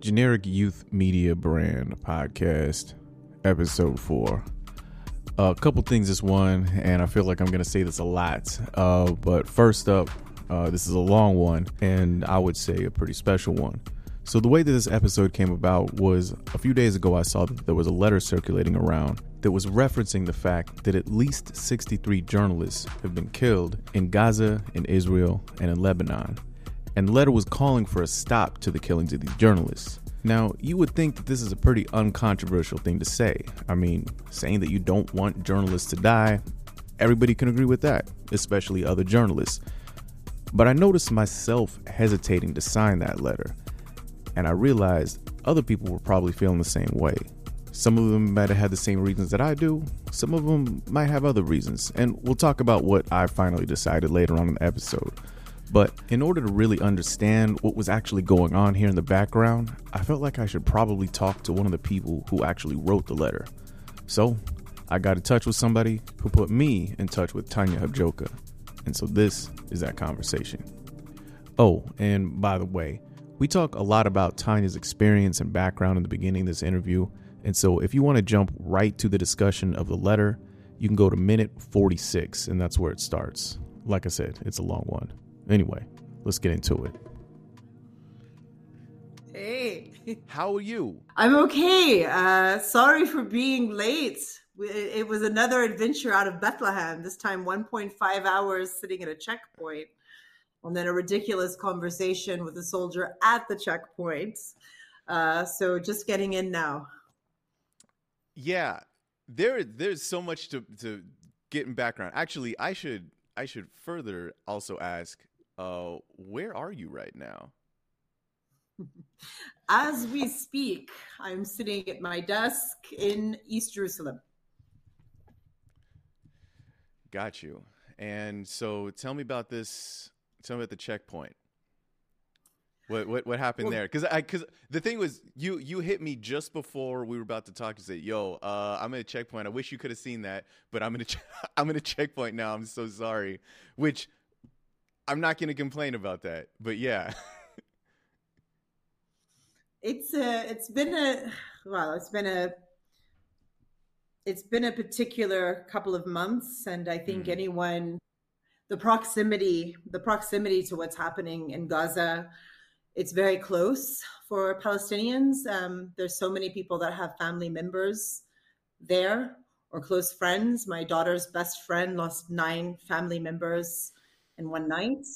Generic Youth Media Brand Podcast, Episode 4. A couple things this one, and I feel like I'm going to say this a lot. Uh, but first up, uh, this is a long one, and I would say a pretty special one. So, the way that this episode came about was a few days ago, I saw that there was a letter circulating around that was referencing the fact that at least 63 journalists have been killed in Gaza, in Israel, and in Lebanon. And the letter was calling for a stop to the killings of these journalists. Now, you would think that this is a pretty uncontroversial thing to say. I mean, saying that you don't want journalists to die, everybody can agree with that, especially other journalists. But I noticed myself hesitating to sign that letter, and I realized other people were probably feeling the same way. Some of them might have had the same reasons that I do, some of them might have other reasons, and we'll talk about what I finally decided later on in the episode. But in order to really understand what was actually going on here in the background, I felt like I should probably talk to one of the people who actually wrote the letter. So I got in touch with somebody who put me in touch with Tanya Habjouqa. And so this is that conversation. Oh, and by the way, we talk a lot about Tanya's experience and background in the beginning of this interview, and so if you want to jump right to the discussion of the letter, you can go to minute 46, and that's where it starts. Like I said, it's a long one. Anyway, let's get into it. Hey. How are you? I'm okay. Uh, sorry for being late. It was another adventure out of Bethlehem, this time 1.5 hours sitting at a checkpoint, and then a ridiculous conversation with a soldier at the checkpoint. Uh, so just getting in now. Yeah, there there's so much to to get in background. Actually, I should I should further also ask, uh, where are you right now? As we speak, I'm sitting at my desk in East Jerusalem. Got you. And so, tell me about this. Tell me about the checkpoint. What what what happened well, there? Because I because the thing was you you hit me just before we were about to talk to say, "Yo, uh, I'm at a checkpoint. I wish you could have seen that, but I'm in a I'm in a checkpoint now. I'm so sorry." Which I'm not going to complain about that, but yeah. it's a it's been a well, it's been a it's been a particular couple of months, and I think mm. anyone the proximity the proximity to what's happening in Gaza it's very close for Palestinians. Um, there's so many people that have family members there or close friends. My daughter's best friend lost nine family members in one night.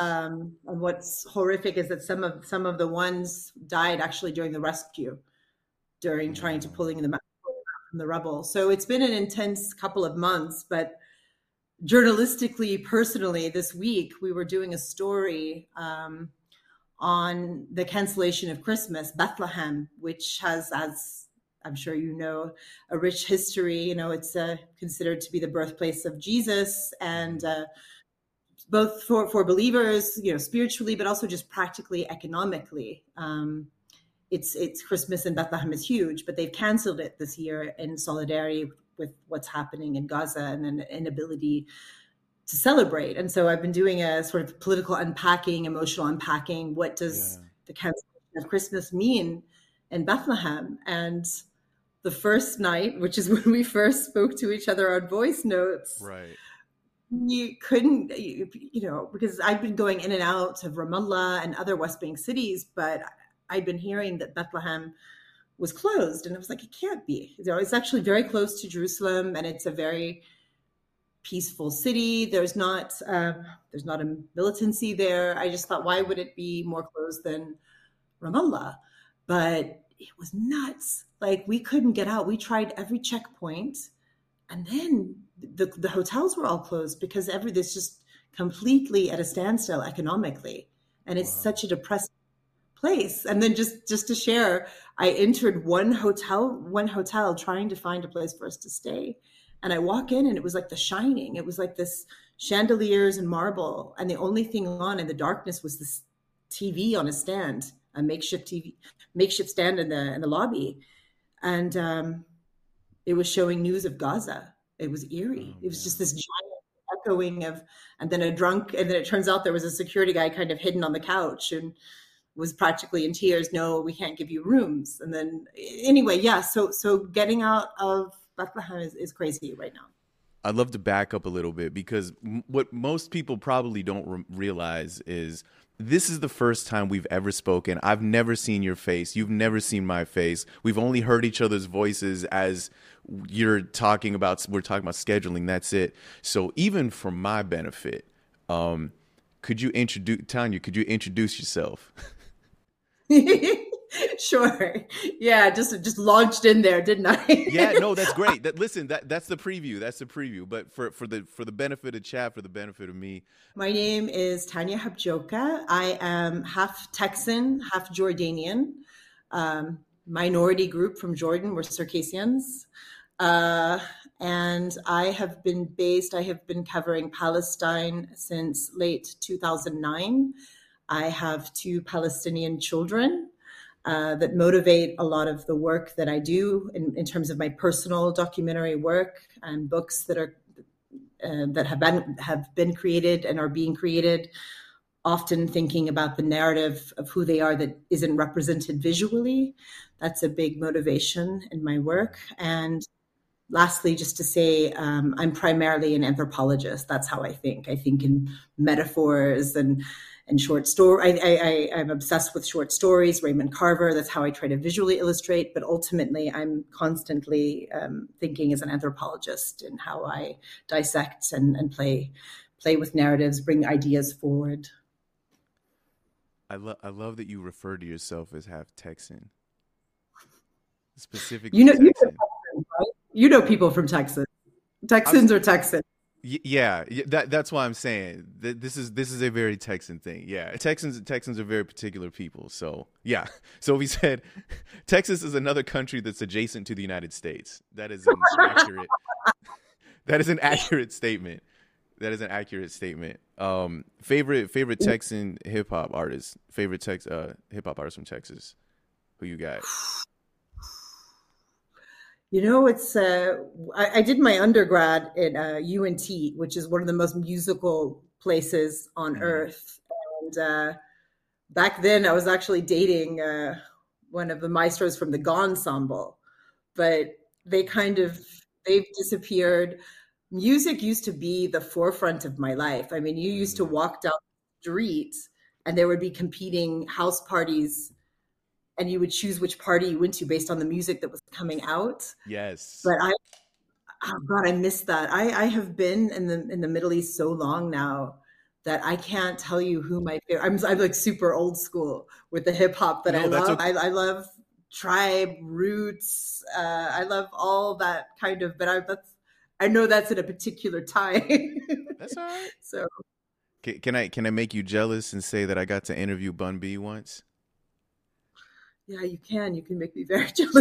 Um, and what's horrific is that some of some of the ones died actually during the rescue, during trying to pulling them out from the rubble. So it's been an intense couple of months. But journalistically, personally, this week we were doing a story. Um, on the cancellation of Christmas, Bethlehem, which has, as I'm sure you know, a rich history. You know, it's uh, considered to be the birthplace of Jesus, and uh, both for for believers, you know, spiritually, but also just practically, economically. Um, it's it's Christmas in Bethlehem is huge, but they've canceled it this year in solidarity with what's happening in Gaza and an inability to celebrate. And so I've been doing a sort of political unpacking, emotional unpacking. What does yeah. the cancellation of Christmas mean in Bethlehem? And the first night, which is when we first spoke to each other on voice notes, right? You couldn't, you, you know, because I've been going in and out of Ramallah and other West Bank cities, but I'd been hearing that Bethlehem was closed, and I was like, it can't be. You know, it's actually very close to Jerusalem, and it's a very peaceful city. There's not um, there's not a militancy there. I just thought, why would it be more closed than Ramallah? But it was nuts. Like we couldn't get out. We tried every checkpoint, and then the the hotels were all closed because every this just completely at a standstill economically, and it's wow. such a depressing place. And then just just to share, I entered one hotel one hotel trying to find a place for us to stay and I walk in and it was like the shining. It was like this chandeliers and marble. And the only thing on in the darkness was this TV on a stand, a makeshift TV, makeshift stand in the in the lobby. And um, it was showing news of Gaza. It was eerie. Oh, it was just this giant echoing of, and then a drunk, and then it turns out there was a security guy kind of hidden on the couch. And was practically in tears. No, we can't give you rooms. And then anyway, yeah. So so getting out of Bethlehem is, is crazy right now. I'd love to back up a little bit because m- what most people probably don't re- realize is this is the first time we've ever spoken. I've never seen your face. You've never seen my face. We've only heard each other's voices as you're talking about, we're talking about scheduling. That's it. So, even for my benefit, um, could you introduce, Tanya, could you introduce yourself? sure. Yeah, just just launched in there, didn't I? yeah, no, that's great. That listen, that that's the preview. That's the preview. But for for the for the benefit of chat, for the benefit of me. My name is Tanya Habjouqa. I am half Texan, half Jordanian. Um, minority group from Jordan. We're Circassians. Uh, and I have been based, I have been covering Palestine since late 2009. I have two Palestinian children uh, that motivate a lot of the work that I do in, in terms of my personal documentary work and books that are uh, that have been have been created and are being created. Often thinking about the narrative of who they are that isn't represented visually. That's a big motivation in my work. And lastly, just to say, um, I'm primarily an anthropologist. That's how I think. I think in metaphors and and short story. I, I, am obsessed with short stories. Raymond Carver. That's how I try to visually illustrate. But ultimately, I'm constantly um, thinking as an anthropologist in how I dissect and, and play play with narratives, bring ideas forward. I love I love that you refer to yourself as half Texan. Specifically, you know, Texan. You know? You know people from Texas. Texans are Texans. Yeah, that that's why I'm saying that this is this is a very Texan thing. Yeah, Texans Texans are very particular people. So yeah, so we said Texas is another country that's adjacent to the United States. That is an accurate. that is an accurate statement. That is an accurate statement. Um, favorite favorite Texan hip hop artist. Favorite Tex uh hip hop artist from Texas. Who you got? You know, it's uh, I, I, did my undergrad at uh, UNT, which is one of the most musical places on mm-hmm. earth. And uh, back then, I was actually dating uh, one of the maestros from the Ga Ensemble, but they kind of they've disappeared. Music used to be the forefront of my life. I mean, you used to mm-hmm. walk down the street, and there would be competing house parties and you would choose which party you went to based on the music that was coming out. Yes. But I, oh God, I missed that. I, I have been in the in the Middle East so long now that I can't tell you who my favorite. I'm, I'm like super old school with the hip hop that no, I love. Okay. I, I, love tribe roots. Uh, I love all that kind of. But I that's I know that's at a particular time. that's all right. So. Can, can I can I make you jealous and say that I got to interview Bun B once? Yeah, you can. You can make me very jealous.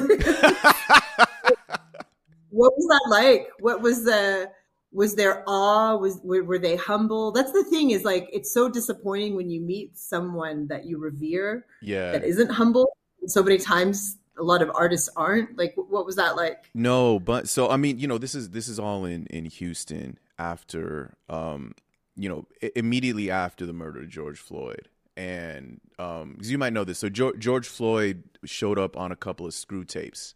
what was that like? What was the was there awe? Was were, were, they humble? That's the thing is like it's so disappointing when you meet someone that you revere, yeah, that isn't humble. So many times, a lot of artists aren't. Like, what was that like? No, but so I mean, you know, this is this is all in in Houston after, um, you know, immediately after the murder of George Floyd and um, you might know this. So George, George Floyd showed up on a couple of screw tapes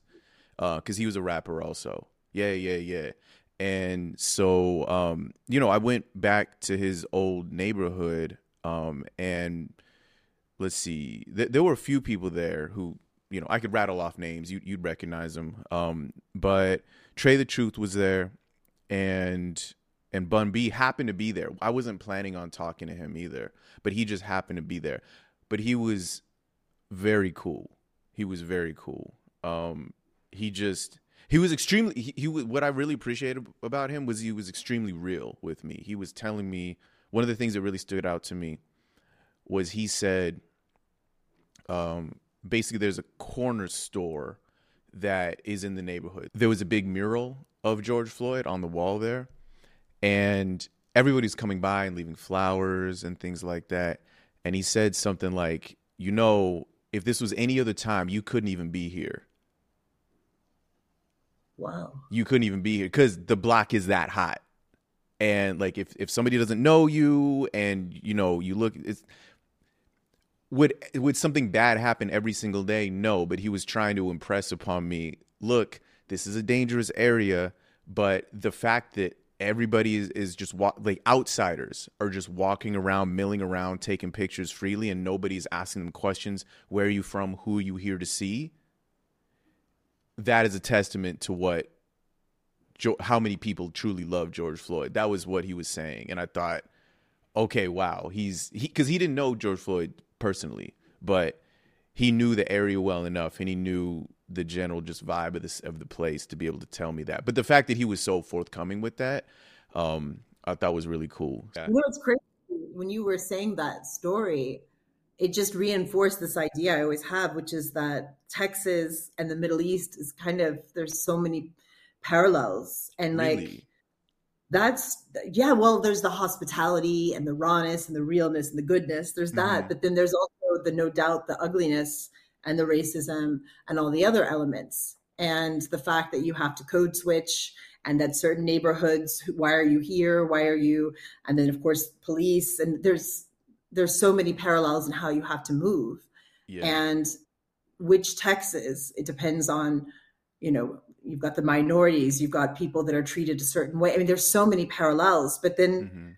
because uh, he was a rapper also. Yeah, yeah, yeah. And so, um, you know, I went back to his old neighborhood, um, and let's see, th- there were a few people there who, you know, I could rattle off names. You, would recognize them. Um, but Trey the Truth was there, and and Bun B happened to be there. I wasn't planning on talking to him either, but he just happened to be there. But he was very cool. He was very cool. Um, he just he was extremely he, he what I really appreciated about him was he was extremely real with me. He was telling me one of the things that really stood out to me was he said um, basically there's a corner store that is in the neighborhood. There was a big mural of George Floyd on the wall there and everybody's coming by and leaving flowers and things like that. And he said something like, "You know, if this was any other time, you couldn't even be here." Wow. You couldn't even be here because the block is that hot. And like if if somebody doesn't know you and you know you look it's would would something bad happen every single day? No, but he was trying to impress upon me, look, this is a dangerous area, but the fact that everybody is, is just wa- like outsiders are just walking around, milling around, taking pictures freely, and nobody's asking them questions. Where are you from? Who are you here to see? That is a testament to what, how many people truly love George Floyd. That was what he was saying, and I thought, okay, wow, he's he because he didn't know George Floyd personally, but he knew the area well enough, and he knew the general just vibe of this of the place to be able to tell me that. But the fact that he was so forthcoming with that, um, I thought was really cool. Yeah. You know, it's crazy when you were saying that story. It just reinforced this idea I always have, which is that Texas and the Middle East is kind of there's so many parallels, and like really? that's yeah. Well, there's the hospitality and the rawness and the realness and the goodness. There's that, mm-hmm. but then there's also the no doubt the ugliness and the racism and all the other elements. And the fact that you have to code switch and that certain neighborhoods why are you here? Why are you? And then of course police and there's there's so many parallels in how you have to move. Yeah. and which texas it depends on you know you've got the minorities you've got people that are treated a certain way. I mean there's so many parallels but then mm-hmm.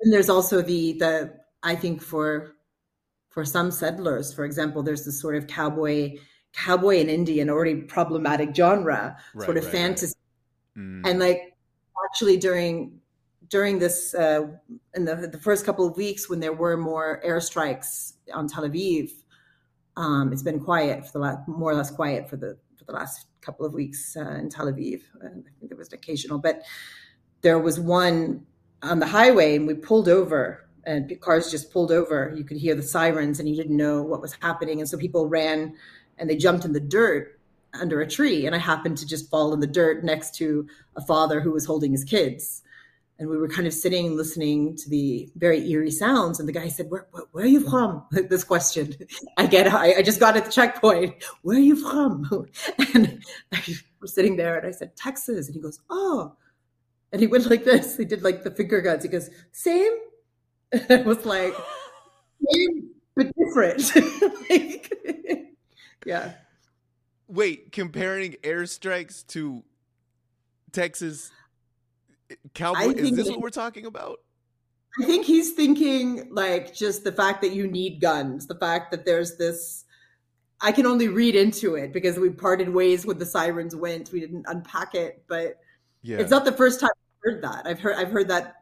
and there's also the the i think for for some settlers, for example, there's this sort of cowboy, cowboy and Indian already problematic genre, right, sort of right, fantasy, right. Mm. and like actually during during this uh, in the the first couple of weeks when there were more airstrikes on Tel Aviv, um, it's been quiet for the last, more or less quiet for the for the last couple of weeks uh, in Tel Aviv. Uh, I think there was an occasional, but there was one on the highway, and we pulled over and cars just pulled over. You could hear the sirens and you didn't know what was happening. And so people ran and they jumped in the dirt under a tree. And I happened to just fall in the dirt next to a father who was holding his kids. And we were kind of sitting listening to the very eerie sounds. And the guy said, Where, where, where are you from? this question. I get, I, I just got at the checkpoint. Where are you from? And I was sitting there and I said, Texas. And he goes, Oh. And he went like this. He did like the finger guns. He goes, Same it was like, but different. like, yeah. Wait, comparing airstrikes to Texas cowboy is this what we're talking about? I think he's thinking like just the fact that you need guns, the fact that there's this I can only read into it because we parted ways when the sirens went. We didn't unpack it, but yeah. it's not the first time I've heard that. I've heard I've heard that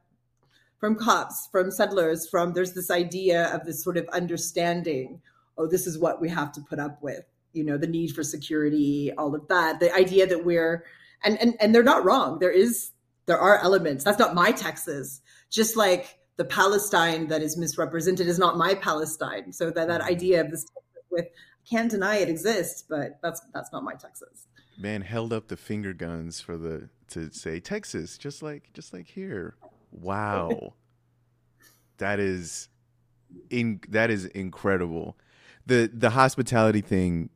from cops, from settlers, from there's this idea of this sort of understanding, oh, this is what we have to put up with, you know, the need for security, all of that. The idea that we're and and and they're not wrong. There is there are elements. That's not my Texas. Just like the Palestine that is misrepresented is not my Palestine. So that that mm-hmm. idea of this with I can't deny it exists, but that's that's not my Texas. Man held up the finger guns for the to say Texas, just like just like here. Wow. that is in that is incredible. The the hospitality thing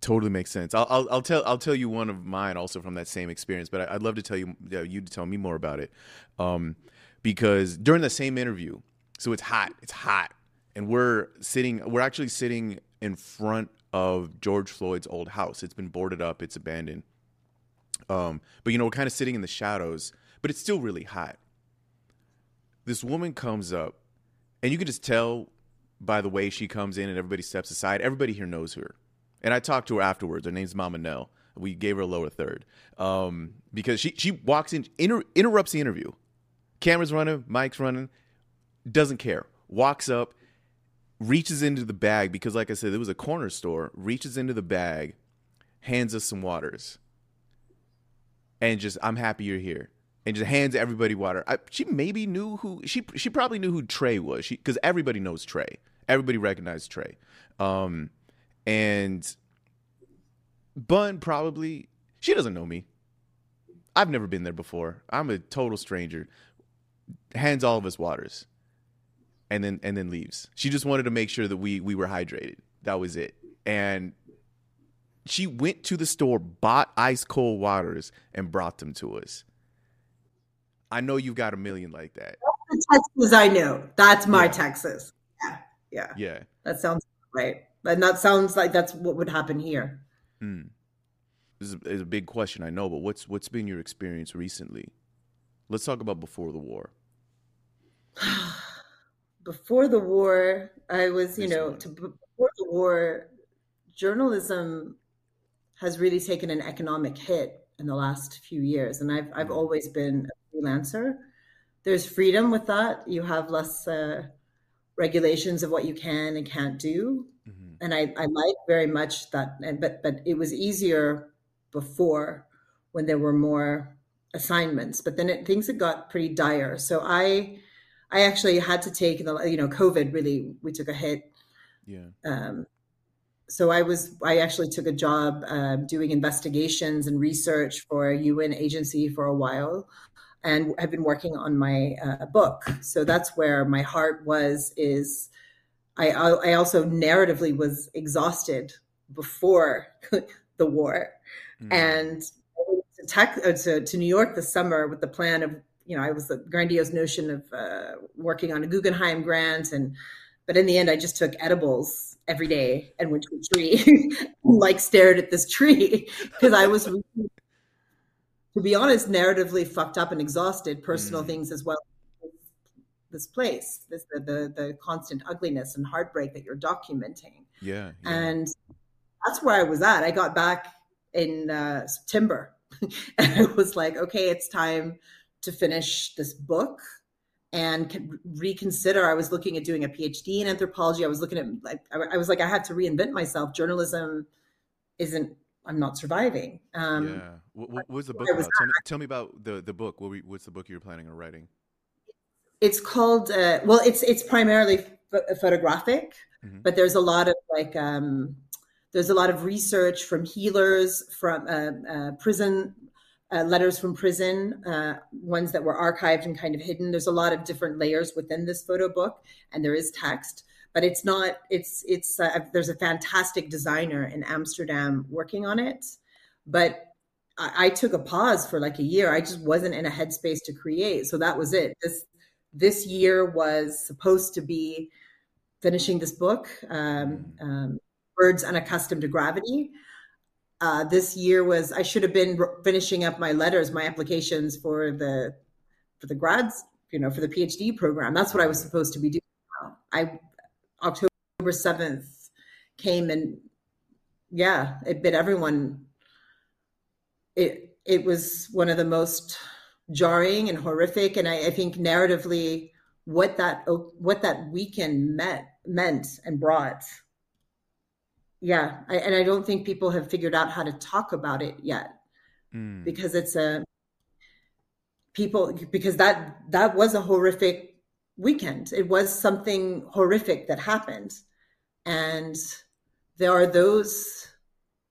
totally makes sense. I'll, I'll, I'll tell I'll tell you one of mine also from that same experience, but I, would love to tell you uh, you to tell me more about it, um, because during the same interview, so it's hot, it's hot, and we're sitting, we're actually sitting in front of George Floyd's old house. It's been boarded up, it's abandoned, um, but you know we're kind of sitting in the shadows but it's still really hot. This woman comes up, and you can just tell by the way she comes in and everybody steps aside. Everybody here knows her. And I talked to her afterwards. Her name's Mama Nell. We gave her a lower third um, because she she walks in, inter- interrupts the interview. Camera's running, mic's running, doesn't care. Walks up, reaches into the bag because, like I said, it was a corner store. Reaches into the bag, hands us some waters, and just I'm happy you're here and just hands everybody water. I, she maybe knew who she she probably knew who Trey was. She because everybody knows Trey. Everybody recognized Trey. Um, and Bun probably she doesn't know me. I've never been there before. I'm a total stranger. Hands all of us waters, and then and then leaves. She just wanted to make sure that we we were hydrated. That was it. And she went to the store, bought ice cold waters, and brought them to us. I know you've got a million like that. That's the Texas I know. That's my yeah. Texas. Yeah. Yeah. Yeah. That sounds right. And that sounds like that's what would happen here. Hmm. This is, is a big question, I know, but what's what's been your experience recently? Let's talk about before the war. before the war, I was, you know, to, before the war, journalism has really taken an economic hit in the last few years, and I've I've Mm. always been a freelancer. There's freedom with that. You have less uh, regulations of what you can and can't do, hmm and I, I like very much that. And but but it was easier before when there were more assignments. But then it, things had got pretty dire. So I I actually had to take the you know COVID really we took a hit. Yeah. Um, so I was I actually took a job um, doing investigations and research for a UN agency for a while, and I've been working on my uh, book. So that's where my heart was. Is I I also narratively was exhausted before the war, Mm. and went to, tech, uh, to, to New York this summer with the plan of, you know, I was the grandiose notion of uh, working on a Guggenheim grant. And, but in the end, I just took edibles every day and went to a tree, and, like stared at this tree because I was, really, to be honest, narratively fucked up and exhausted, personal Mm. things as well. This place, this the, the the constant ugliness and heartbreak that you're documenting yeah. yeah. and that's where I was at. I got back in uh, September, and it was like, okay, it's time to finish this book and con- reconsider. I was looking at doing a PhD in anthropology. I was looking at, like, I I was like, I had to reinvent myself. Journalism isn't. I'm not surviving. Um, yeah. What, what was the book was about? Tell me, tell me about the the book. What we, what's the book you're planning on writing? It's called. Uh, well, it's it's primarily ph- photographic, Mhm. but there's a lot of like um, there's a lot of research from healers from uh, uh, prison uh, letters from prison uh, ones that were archived and kind of hidden there's a lot of different layers within this photo book and there is text but it's not it's it's uh, there's a fantastic designer in amsterdam working on it but I, I took a pause for like a year. I just wasn't in a headspace to create. So that was it. This this year was supposed to be finishing this book um, um, birds unaccustomed to gravity. Uh, this year was i should have been r- finishing up my letters my applications for the for the grads you know for the phd program. That's what i was supposed to be doing. I october 7th came and yeah it bit everyone. It it was one of the most jarring and horrific and i, I think narratively what that what that weekend meant meant and brought. Yeah I, and i don't think people have figured out how to talk about it yet. Mm. because it's a people because that that was a horrific weekend. It was something horrific that happened. And there are those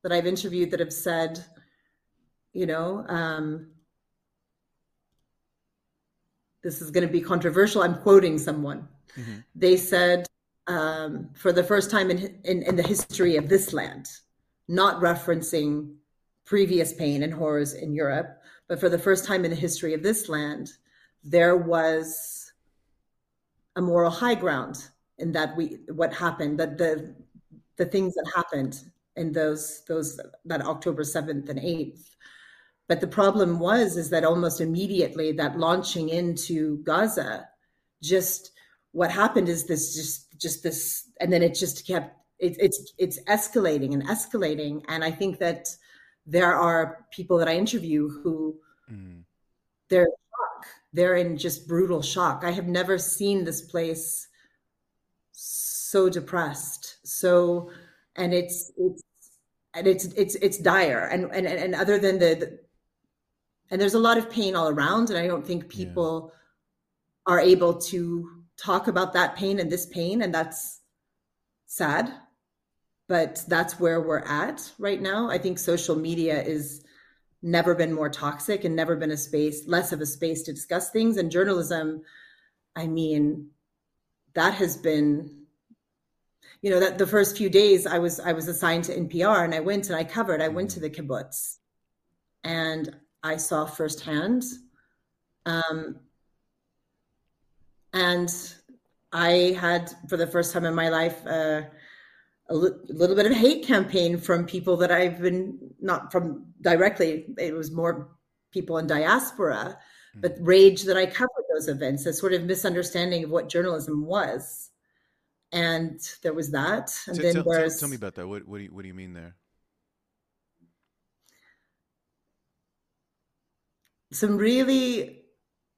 that i've interviewed that have said you know um, this is going to be controversial i'm quoting someone. Mhm. they said um, for the first time in, in, in the history of this land, not referencing previous pain and horrors in Europe, but for the first time in the history of this land, there was a moral high ground in that we what happened that the the things that happened in those those that October seventh and eighth. But the problem was is that almost immediately that launching into Gaza just what happened is this just just this and then it just kept it, it's it's escalating and escalating and i think that there are people that i interview who Mm. they're they're in just brutal shock. I have never seen this place so depressed so and it's it's and it's it's it's dire. And and and other than the, the and there's a lot of pain all around and i don't think Yeah. people are able to talk about that pain and this pain and that's sad. But that's where we're at right now. I think social media is never been more toxic and never been a space less of a space to discuss things. And journalism i mean that has been you know that the first few days i was i was assigned to npr and i went and i covered i went to the kibbutz. And i saw firsthand um, and I had, for the first time in my life, uh, a little bit of hate campaign from people that I've been not from directly. It was more people in diaspora, mm-hmm. but rage that I covered those events, a sort of misunderstanding of what journalism was. And there was that. And then tell, there's. Tell, tell me about that. What, what, do you, what do you mean there? Some really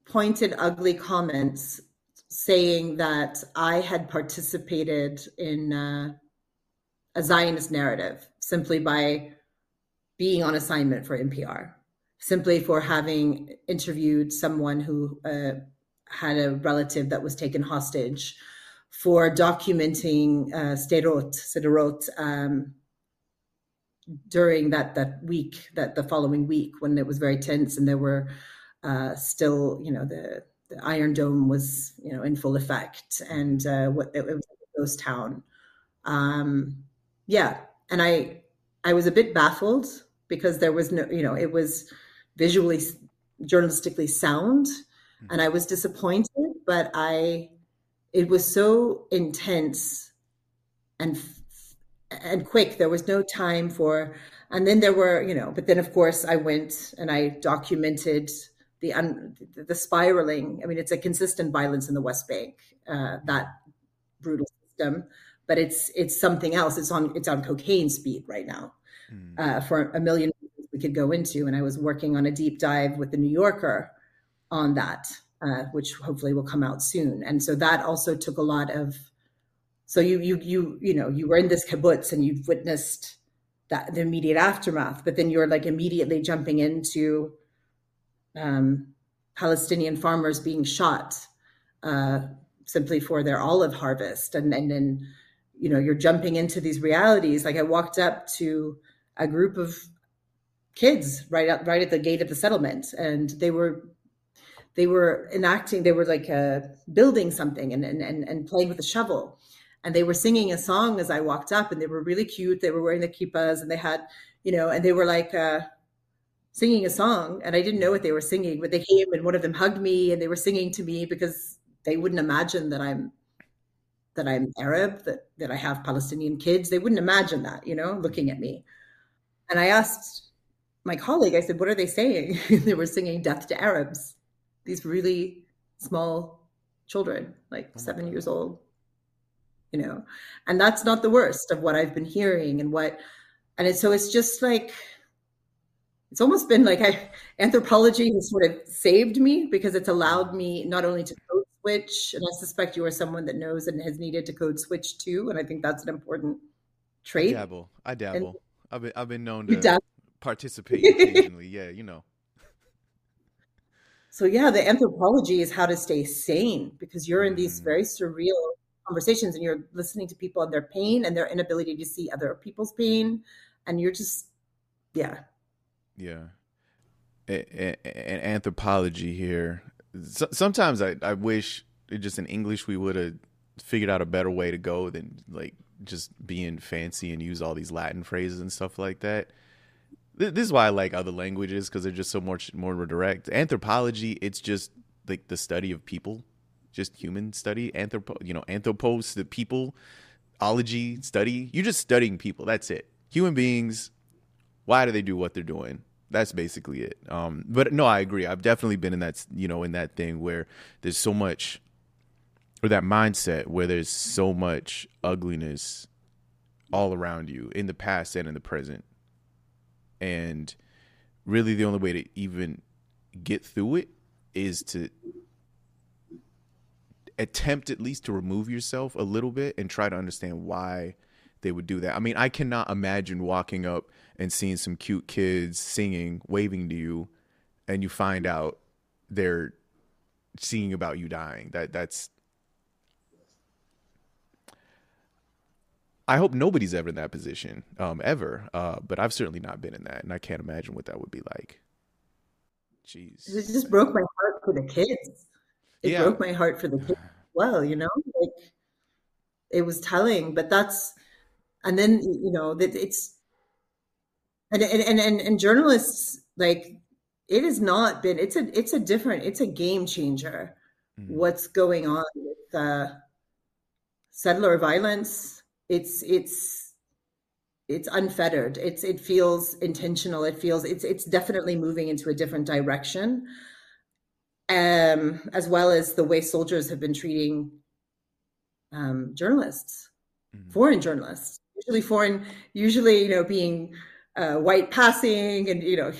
pointed, ugly comments saying that I had participated in uh, a Zionist narrative simply by being on assignment for NPR, simply for having interviewed someone who uh, had a relative that was taken hostage, for documenting uh, Sderot, um, during that that week, that the following week when it was very tense and there were uh, still, you know, the the Iron Dome was, you know, in full effect, and uh, what it was a ghost town. Um, yeah, and I I was a bit baffled because there was no, you know, it was visually, journalistically sound, mm-hmm. and I was disappointed. But I, it was so intense and and quick. There was no time for, and then there were, you know, but then of course I went and I documented the un, the spiraling. I mean, it's a consistent violence in the West Bank. Uh, that brutal system, but it's it's something else. It's on it's on cocaine speed right now. Mm. Uh, for a million we could go into, and I was working on a deep dive with the New Yorker on that, uh, which hopefully will come out soon. And so that also took a lot of. So you you you you know you were in this kibbutz and you've witnessed that the immediate aftermath, but then you're like immediately jumping into um, Palestinian farmers being shot uh, simply for their olive harvest, and and then you know you're jumping into these realities. Like I walked up to a group of kids right right at the gate of the settlement, and they were they were enacting they were like uh, building something and, and and and playing with a shovel and they were singing a song as i walked up and they were really cute they were wearing the kippas and they had you know and they were like uh, singing a song and I didn't know what they were singing, but they came and one of them hugged me and they were singing to me because they wouldn't imagine that I'm that I'm Arab, that, that I have Palestinian kids. They wouldn't imagine that, you know, looking at me. And I asked my colleague, I said, what are they saying? they were singing death to Arabs. These really small children, like oh seven God. years old, you know, and that's not the worst of what I've been hearing and what, and so it's just like, it's almost been like I, anthropology has sort of saved me because it's allowed me not only to code switch, and I suspect you are someone that knows and has needed to code switch too, and I think that's an important trait. I dabble. I dabble. And I've been I've been known to participate occasionally. yeah, you know. So yeah, the anthropology is how to stay sane because you're in these mm-hmm. very surreal conversations and you're listening to people and their pain and their inability to see other people's pain, and you're just yeah yeah. And anthropology here. sometimes I, I wish just in English we would have figured out a better way to go than like just being fancy and use all these Latin phrases and stuff like that. This is why I like other languages because they're just so much more direct. Anthropology, it's just like the study of people, just human study. Anthropo, you know, anthropos, the people, ology study. You're just studying people. That's it. Human beings. Why do they do what they're doing? that's basically it. Um, but no, I agree. I've definitely been in that, you know, in that thing where there's so much, or that mindset where there's so much ugliness all around you in the past and in the present. And really, the only way to even get through it is to attempt at least to remove yourself a little bit and try to understand why they would do that. I mean, I cannot imagine walking up and seeing some cute kids singing, waving to you, and you find out they're singing about you dying. That that's I hope nobody's ever in that position, um, ever. Uh, but I've certainly not been in that, and I can't imagine what that would be like. Jeez, it just broke my heart for the kids. It yeah. broke my heart for the kids. Well, you know, like it was telling, but that's, and then you know that it's and and and, and journalists like it has not been it's a it's a different it's a game changer mm-hmm. what's going on with uh settler violence. It's it's it's unfettered. It's it feels intentional. It feels it's it's definitely moving into a different direction. Um, as well as the way soldiers have been treating um, journalists, mm-hmm. foreign journalists, usually foreign, usually you know being uh, white passing, and you know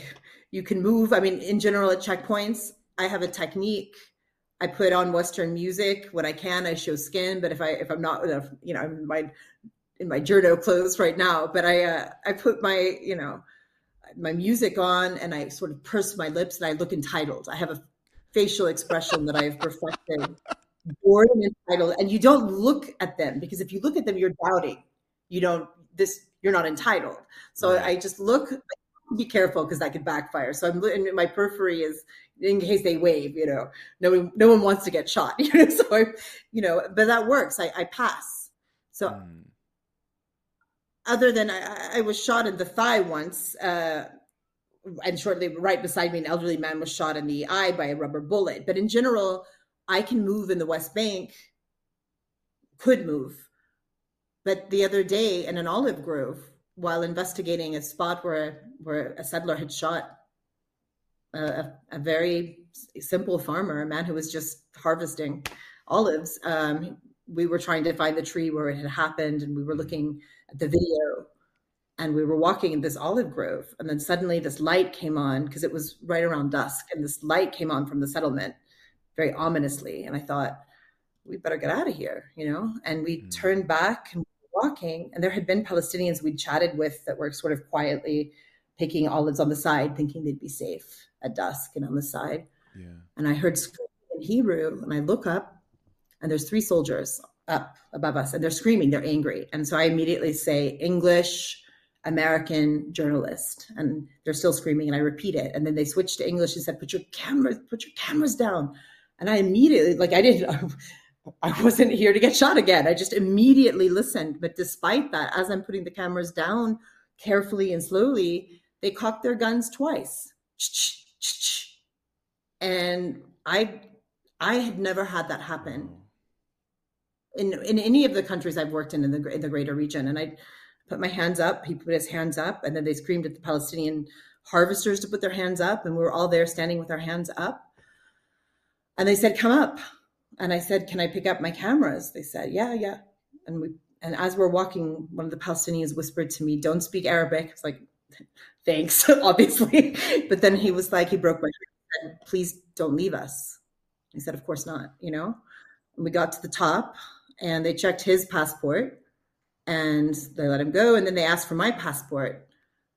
you can move. I mean, in general, at checkpoints, I have a technique. I put on Western music when I can. I show skin, but if I if I'm not, you know, I'm my in my journo clothes right now. But I uh, I put my you know my music on and I sort of purse my lips and I look entitled. I have a facial expression that I've perfected, bored and entitled. And you don't look at them because if you look at them, you're doubting. You don't this. You're not entitled. So right. I just look be careful because that could backfire. So I'm and my periphery is in case they wave, you know, no one, no one wants to get shot, you know, so I, you know, but that works. I, I pass. So mm. Other than I, I, was shot in the thigh once, uh, and shortly right beside me, an elderly man was shot in the eye by a rubber bullet. But in general, I can move in the West Bank, could move. But the other day in an olive grove, while investigating a spot where where a settler had shot a, a very simple farmer, a man who was just harvesting olives. Um, we were trying to find the tree where it had happened, and we were looking at the video, and we were walking in this olive grove, and then suddenly this light came on because it was right around dusk, and this light came on from the settlement, very ominously, and I thought we better get out of here, you know. And we mm. turned back and were walking, and there had been Palestinians we'd chatted with that were sort of quietly picking olives on the side, thinking they'd be safe at dusk and on the side. Yeah. And I heard screaming in Hebrew, and I look up, and there's three soldiers up above us, and they're screaming. They're angry, and so I immediately say English. American journalist, and they're still screaming, and I repeat it, and then they switch to English and said, "Put your cameras, put your cameras down." And I immediately, like, I didn't, I wasn't here to get shot again. I just immediately listened. But despite that, as I'm putting the cameras down carefully and slowly, they cocked their guns twice. And I I had never had that happen in in any of the countries I've worked in in the in the greater region. And I put my hands up. He put his hands up, and then they screamed at the Palestinian harvesters to put their hands up, and we were all there standing with our hands up. And they said, "Come up." And I said, "Can I pick up my cameras?" They said, "Yeah, yeah." And we and as we're walking, one of the Palestinians whispered to me, "Don't speak Arabic." It's like, thanks, obviously. But then he was like, he broke my Please don't leave us. He said, Of course not, you know? And we got to the top and they checked his passport and they let him go. And then they asked for my passport.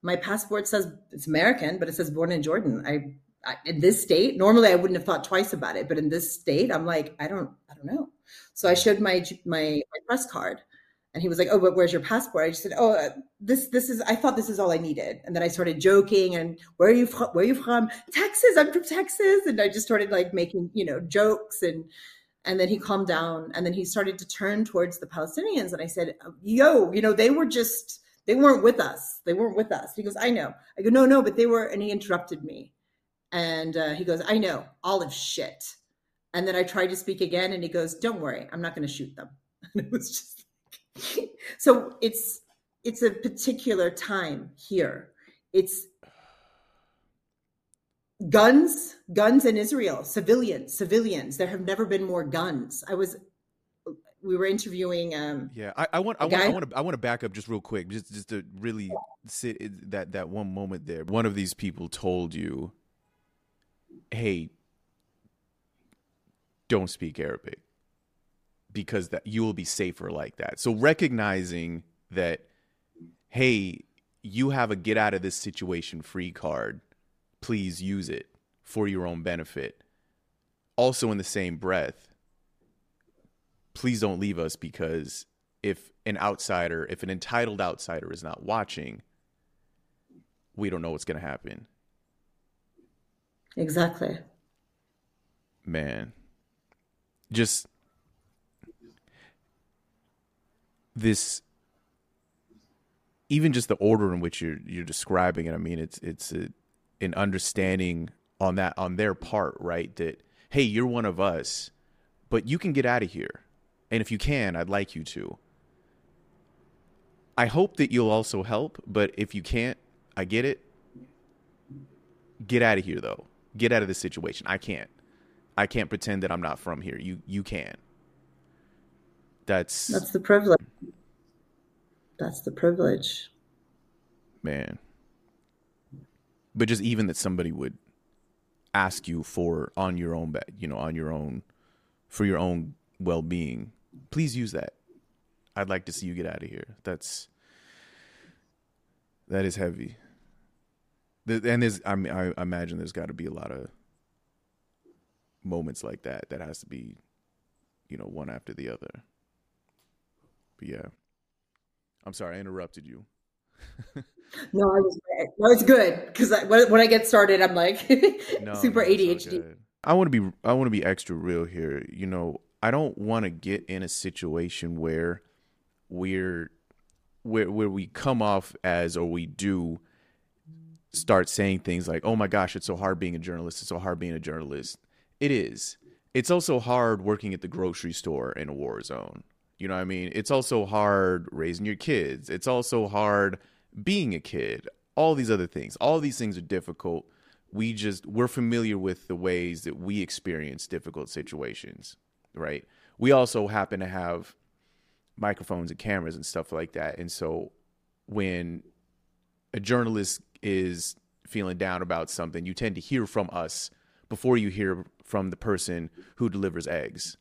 My passport says it's American, but it says born in Jordan. I, I in this state, normally I wouldn't have thought twice about it, but in this state, I'm like, I don't, I don't know. So I showed my my, my press card and he was like, "Oh, but where's your passport?" I just said, "Oh, uh, this this is. I thought this is all I needed." And then I started joking and where are you from? Where are you from? Texas. I'm from Texas. And I just started like making you know jokes and and then he calmed down and then he started to turn towards the Palestinians and I said, "Yo, you know they were just they weren't with us. They weren't with us." He goes, "I know." I go, "No, no, but they were." And he interrupted me, and uh, he goes, "I know, all of shit." And then I tried to speak again, and he goes, "Don't worry, I'm not going to shoot them." And it was just so it's it's a particular time here. It's guns, guns in Israel, civilians, civilians. There have never been more guns. I was we were interviewing um yeah i, I want i want i want to i want to back up just real quick just just to really sit that that one moment there one of these people told you hey don't speak arabic because that you will be safer like that. So recognizing that, hey, you have a get out of this situation free card. Please use it for your own benefit. Also, in the same breath, please don't leave us because if an outsider, if an entitled outsider is not watching, we don't know what's going to happen. Exactly. Man, just this even just the order in which you're you're describing it. I mean, it's it's a, an understanding on that on their part, right? That hey, you're one of us, but you can get out of here. And if you can, I'd like you to. I hope that you'll also help, but if you can't, I get it. Get out of here though. Get out of this situation. I can't. I can't pretend that I'm not from here. You you can. That's That's the privilege. That's the privilege. Man. But just even that somebody would ask you for on your own bed, you know, on your own for your own well-being. Please use that. I'd like to see you get out of here. That's that is heavy. And there's, I mean, I imagine there's got to be a lot of moments like that. That has to be, you know, one after the other. But yeah, I'm sorry I interrupted you. No, I was no, it's good because when, when I get started, I'm like no, super no, ADHD. I want to be I want to be extra real here. You know, I don't want to get in a situation where we're where where we come off as or we do start saying things like, "Oh my gosh, it's so hard being a journalist. It's so hard being a journalist." It is. It's also hard working at the grocery store in a war zone. You know what I mean? It's also hard raising your kids. It's also hard being a kid. All these other things. All these things are difficult. We just we're familiar with the ways that we experience difficult situations, right? We also happen to have microphones and cameras and stuff like that. And so when a journalist is feeling down about something, you tend to hear from us before you hear from the person who delivers eggs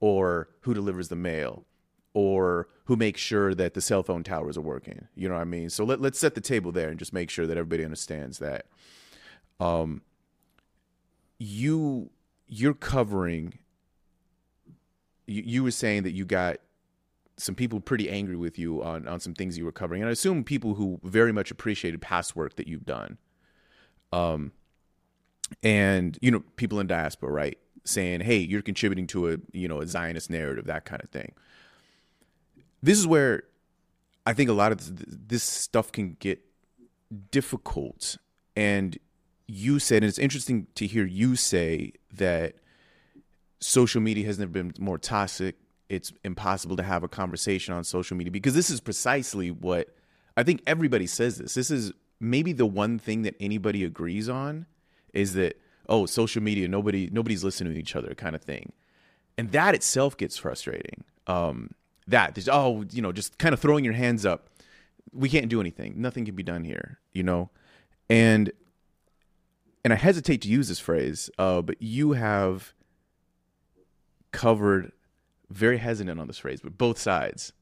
or who delivers the mail or who makes sure that the cell phone towers are working. You know what I mean? So let, let's set the table there and just make sure that everybody understands that. Um, you you're covering. You, you were saying that you got some people pretty angry with you on on some things you were covering, and I assume people who very much appreciated past work that you've done. Um, and you know, people in diaspora, right, saying, "Hey, you're contributing to a you know a Zionist narrative, that kind of thing." This is where I think a lot of this stuff can get difficult, and you said, and it's interesting to hear you say that social media has never been more toxic it's impossible to have a conversation on social media because this is precisely what I think everybody says this. This is maybe the one thing that anybody agrees on is that oh, social media nobody nobody's listening to each other kind of thing. And that itself gets frustrating. Um that there's oh, you know, just kind of throwing your hands up. We can't do anything. Nothing can be done here, you know. And and I hesitate to use this phrase, uh, but you have covered very hesitant on this phrase, but both sides.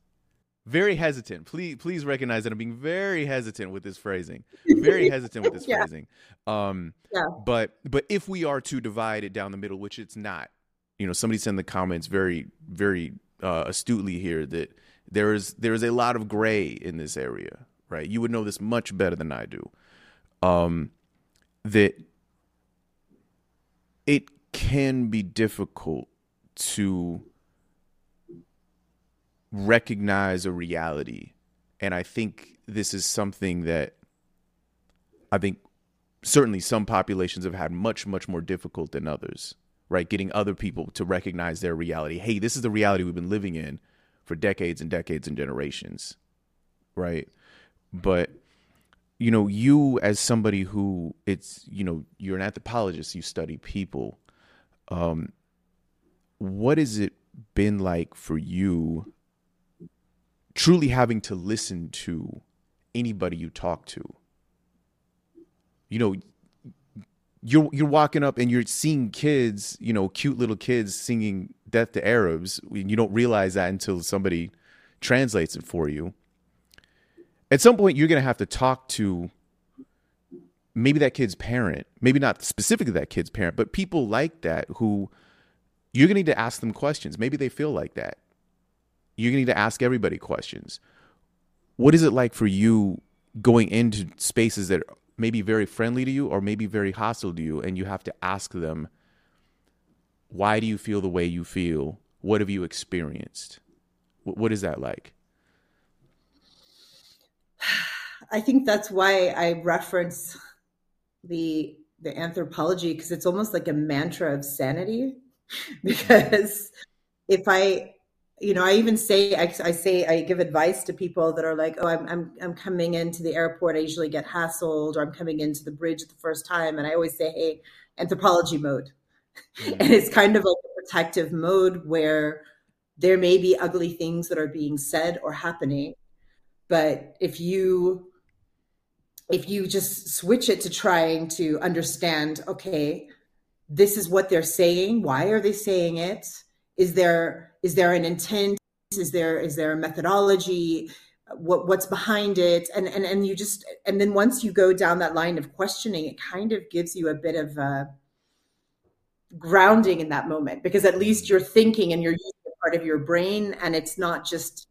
Very hesitant. Please, please recognize that I'm being very hesitant with this phrasing. Very hesitant with this yeah. phrasing. Um, yeah. But but if we are to divide it down the middle, which it's not, you know, somebody sent in the comments very very uh, astutely here that there is there is a lot of gray in this area, right? You would know this much better than I do. Um, that it can be difficult to recognize a reality. And I think this is something that I think certainly some populations have had much, much more difficult than others, right? Getting other people to recognize their reality. Hey, this is the reality we've been living in for decades and decades and generations, right? But you know, you as somebody who it's, you know, you're an anthropologist, you study people. Um, what has it been like for you truly having to listen to anybody you talk to. You know, you're you're walking up and you're seeing kids, you know, cute little kids singing "Death to Arabs." You don't realize that until somebody translates it for you. At some point, you're going to have to talk to maybe that kid's parent, maybe not specifically that kid's parent, but people like that who you're going to need to ask them questions. Maybe they feel like that You're going to need to ask everybody questions. What is it like for you going into spaces that may be very friendly to you or maybe very hostile to you, and you have to ask them, why do you feel the way you feel? What have you experienced? What is that like? I think that's why I reference the the anthropology because it's almost like a mantra of sanity because if I you know, I even say I, I, say I give advice to people that are like, oh, I'm I'm I'm coming into the airport. I usually get hassled, or I'm coming into the bridge the first time, and I always say, hey, anthropology mode, mm-hmm. and it's kind of like a protective mode where there may be ugly things that are being said or happening, but if you if you just switch it to trying to understand, okay, this is what they're saying. Why are they saying it? Is there is there an intent? Is there is there a methodology? What what's behind it? And and and you just and then once you go down that line of questioning it kind of gives you a bit of a grounding in that moment because at least you're thinking and you're using part of your brain and it's not just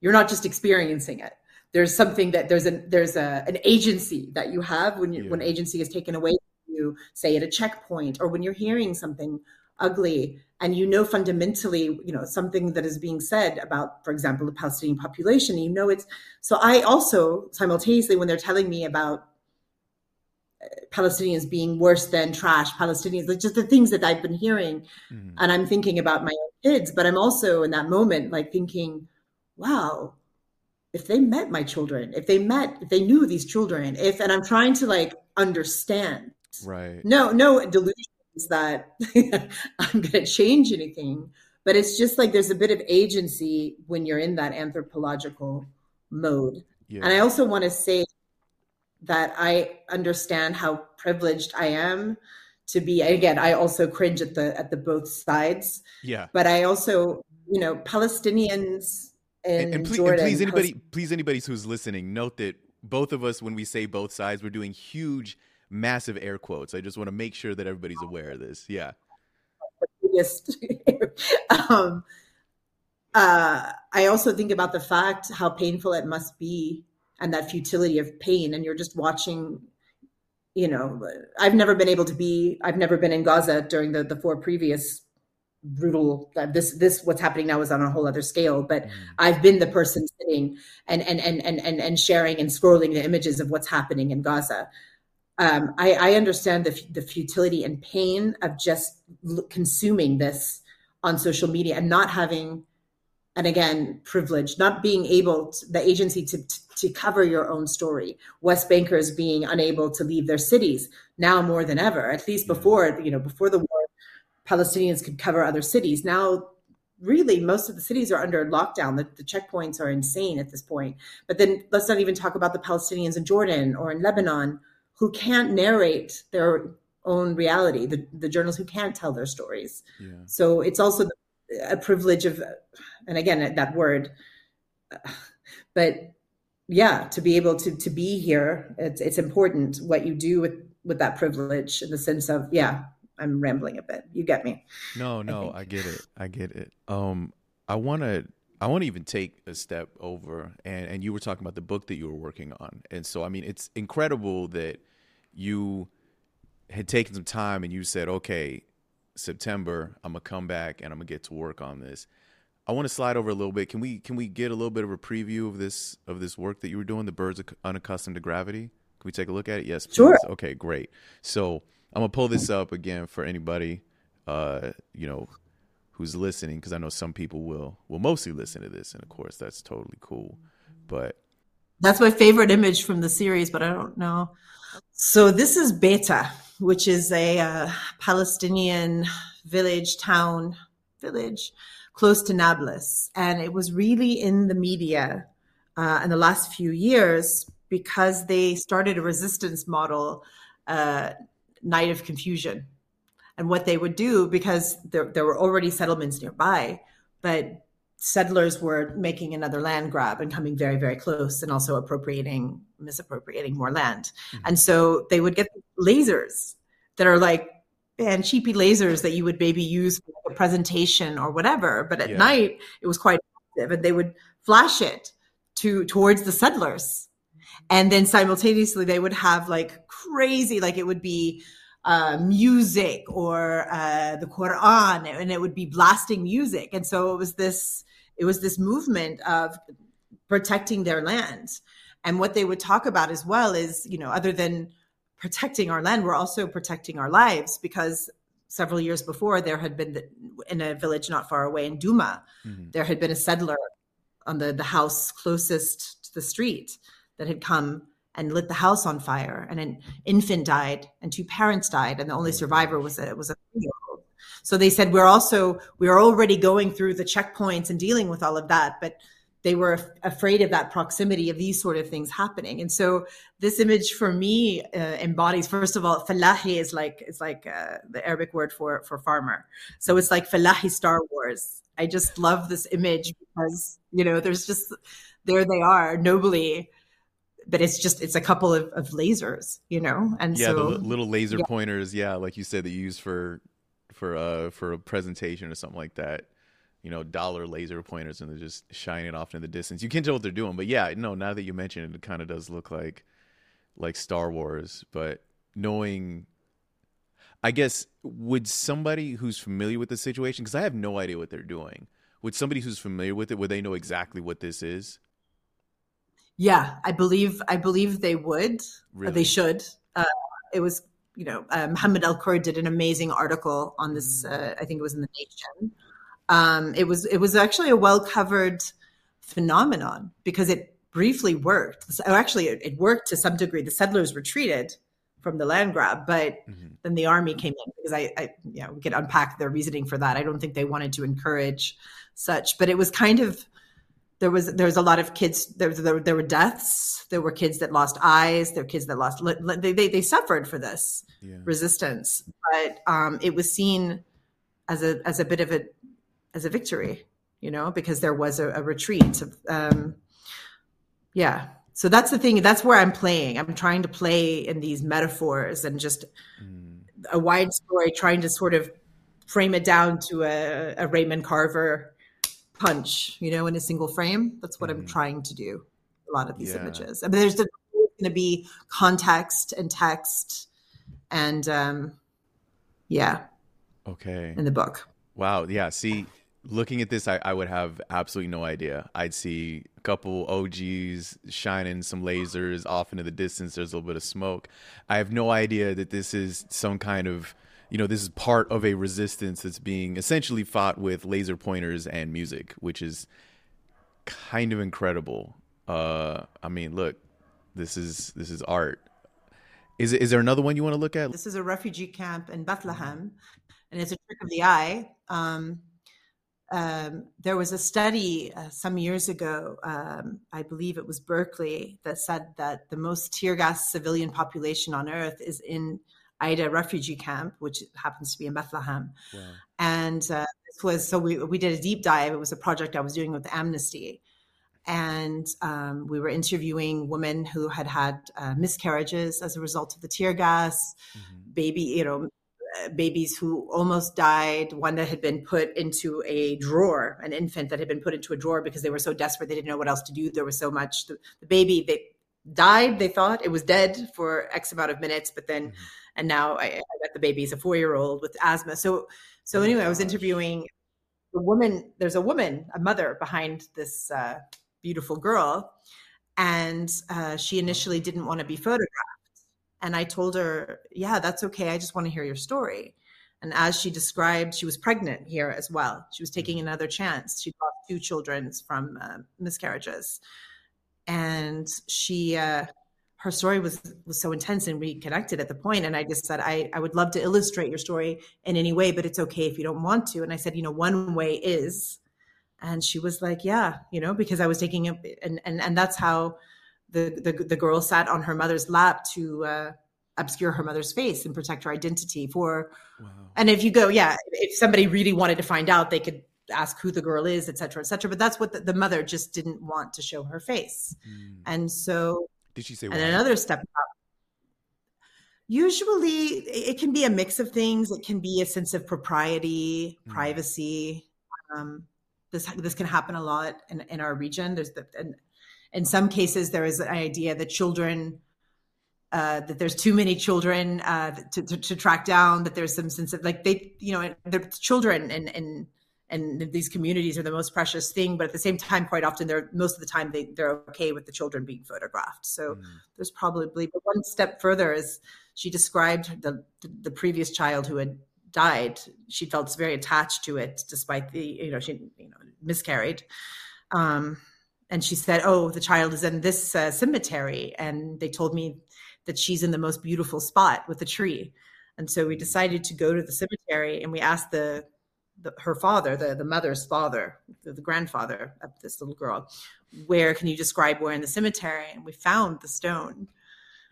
you're not just experiencing it. There's something that there's a there's a an agency that you have when you, yeah. when agency is taken away from you say at a checkpoint or when you're hearing something ugly and you know fundamentally you know something that is being said about for example the palestinian population you know it's so i also simultaneously when they're telling me about uh, palestinians being worse than trash palestinians like just the things that i've been hearing mm-hmm. and i'm thinking about my own kids but i'm also in that moment like thinking wow if they met my children if they met if they knew these children if and i'm trying to like understand. Right. No no delusion that I'm going to change anything. But it's just like there's a bit of agency when you're in that anthropological mode. Yeah. And I also want to say that I understand how privileged I am to be. Again, I also cringe at the at the both sides. Yeah. But I also, you know, Palestinians and, and, please, and please anybody, please anybody who's listening, note that both of us, when we say both sides, we're doing huge massive air quotes. I just want to make sure that everybody's aware of this. Yeah. um, uh, I also think about the fact how painful it must be and that futility of pain. And you're just watching, you know, I've never been able to be, I've never been in Gaza during the, the four previous brutal uh, this this what's happening now is on a whole other scale but mm. i've been the person sitting and and and and and sharing and scrolling the images of what's happening in gaza um, I, I, understand the, the futility and pain of just consuming this on social media and not having, and again, privilege, not being able, to, the agency to, to, to cover your own story. West Bankers being unable to leave their cities now more than ever. At least before, you know, before the war, Palestinians could cover other cities. Now, really, most of the cities are under lockdown. The, the checkpoints are insane at this point. But then let's not even talk about the Palestinians in Jordan or in Lebanon who can't narrate their own reality, the, the journalists who can't tell their stories. Yeah. So it's also a privilege of, and again, that word, but yeah, to be able to, to be here, it's, it's important what you do with, with that privilege in the sense of, yeah, I'm rambling a bit. You get me. No, no, I, I get it. I get it. Um, I want to I want to even take a step over, and and you were talking about the book that you were working on, and so I mean, it's incredible that you had taken some time and you said, okay, September, I'm gonna come back and I'm gonna get to work on this. I want to slide over a little bit. Can we can we get a little bit of a preview of this of this work that you were doing, the birds unaccustomed to gravity? Can we take a look at it? Yes, please. Sure. Okay, great. So I'm gonna pull this up again for anybody, uh, you know, who's listening because I know some people will will mostly listen to this, and of course that's totally cool. But that's my favorite image from the series, but I don't know. So this is Beita, which is a uh, Palestinian village, town, village close to Nablus, and it was really in the media uh, in the last few years because they started a resistance model, uh, Night of Confusion and what they would do because there, there were already settlements nearby, but settlers were making another land grab and coming very, very close and also appropriating, misappropriating more land. Mm-hmm. And so they would get lasers that are like, and cheapy lasers that you would maybe use for a presentation or whatever. But at yeah. night, it was quite effective and they would flash it to towards the settlers. And then simultaneously, they would have like crazy, like it would be uh, music or uh, the Quran, and it would be blasting music. And so it was this it was this movement of protecting their land. And what they would talk about as well is, you know, other than protecting our land, we're also protecting our lives because several years before, there had been the, in a village not far away in Duma, mm-hmm. there had been a settler on the, the house closest to the street that had come and lit the house on fire and an infant died and two parents died and the only survivor was a was a three-year-old. So they said we're also we're already going through the checkpoints and dealing with all of that but they were af- afraid of that proximity of these sort of things happening. And so this image for me uh, embodies first of all falahi is like is like uh, the arabic word for for farmer. So it's like falahi star wars. I just love this image because you know there's just there they are nobly but it's just it's a couple of, of lasers you know? And yeah, so little laser yeah. pointers yeah like you said that you use for for uh for a presentation or something like that you know dollar laser pointers and they're just shining off in the distance. You can't tell what they're doing but yeah no now that you mention it it kind of does look like like star wars but knowing i guess would somebody who's familiar with the situation because i have no idea what they're doing would somebody who's familiar with it would they know exactly what this is yeah, I believe I believe they would. Really? they should. Uh, it was you know uh, Mohammed El-Kurd did an amazing article on this. Mm. Uh, I think it was in the Nation. Um, it was it was actually a well covered phenomenon because it briefly worked. So actually, it, it, worked to some degree. The settlers retreated from the land grab, but mm-hmm. then the army came in because I, I, you know, we could unpack their reasoning for that. I don't think they wanted to encourage such, but it was kind of there was there was a lot of kids there, there, there were deaths. There were kids that lost eyes. There were kids that lost they, they, they suffered for this yeah. resistance. But um, it was seen as a as a bit of a as a victory you know because there was a, a retreat um, yeah. So that's the thing that's where i'm playing. I'm trying to play in these metaphors and just mm. a wide story trying to sort of frame it down to a, a raymond carver punch, you know, in a single frame. That's what mm. I'm trying to do. A lot of these yeah. images. I mean, there's going to be context and text, and um, yeah. Okay. In the book. Wow. Yeah. See, looking at this, I, I would have absolutely no idea. I'd see a couple OGs shining some lasers off into the distance. There's a little bit of smoke. I have no idea that this is some kind of you know, this is part of a resistance that's being essentially fought with laser pointers and music, which is kind of incredible. Uh, I mean, look, this is this is art. Is is there another one you want to look at? This is a refugee camp in Bethlehem, and it's a trick of the eye. Um, um, there was a study uh, some years ago, um, I believe it was Berkeley, that said that the most tear gas civilian population on Earth is in Aida refugee camp, which happens to be in Bethlehem. Wow. And uh, this was so we we did a deep dive. It was a project I was doing with Amnesty, and um, we were interviewing women who had had uh, miscarriages as a result of the tear gas, mm-hmm. baby, you know. Babies who almost died, one that had been put into a drawer, an infant that had been put into a drawer because they were so desperate they didn't know what else to do. There was so much. The, the baby they died. They thought it was dead for X amount of minutes, but then mm-hmm and now I, I got the baby is a four year old with asthma. So so oh anyway, I was interviewing a woman. There's a woman, a mother behind this uh, beautiful girl, and uh, she initially didn't want to be photographed. And I told her, "Yeah, that's okay. I just want to hear your story." And as she described, she was pregnant here as well. She was taking mm-hmm. another chance. She lost two children from uh, miscarriages, and she uh, her story was was so intense and we connected at the point and i just said I, I would love to illustrate your story in any way but it's okay if you don't want to and i said you know one way is and she was like yeah you know because i was taking it and and, and that's how the, the the girl sat on her mother's lap to uh, obscure her mother's face and protect her identity for wow. and if you go yeah if somebody really wanted to find out they could ask who the girl is et cetera et cetera but that's what the, the mother just didn't want to show her face mm. and so did she say? And why? another step up. Usually, it can be a mix of things. It can be a sense of propriety, mm. privacy. Um, this this can happen a lot in, in our region. There's the, and in some cases there is an idea that children uh, that there's too many children uh, to, to, to, track down. That there's some sense of like they, you know, they're children and and and these communities are the most precious thing but at the same time quite often they're most of the time they, they're okay with the children being photographed so mm. there's probably but one step further is she described the the previous child who had died, she felt very attached to it, despite the you know she you know miscarried. Um, and she said, "Oh, the child is in this uh, cemetery," and they told me that she's in the most beautiful spot with the tree. And so we decided to go to the cemetery, and we asked the, the her father, the the mother's father, the, the grandfather of this little girl, where can you describe where in the cemetery? And we found the stone.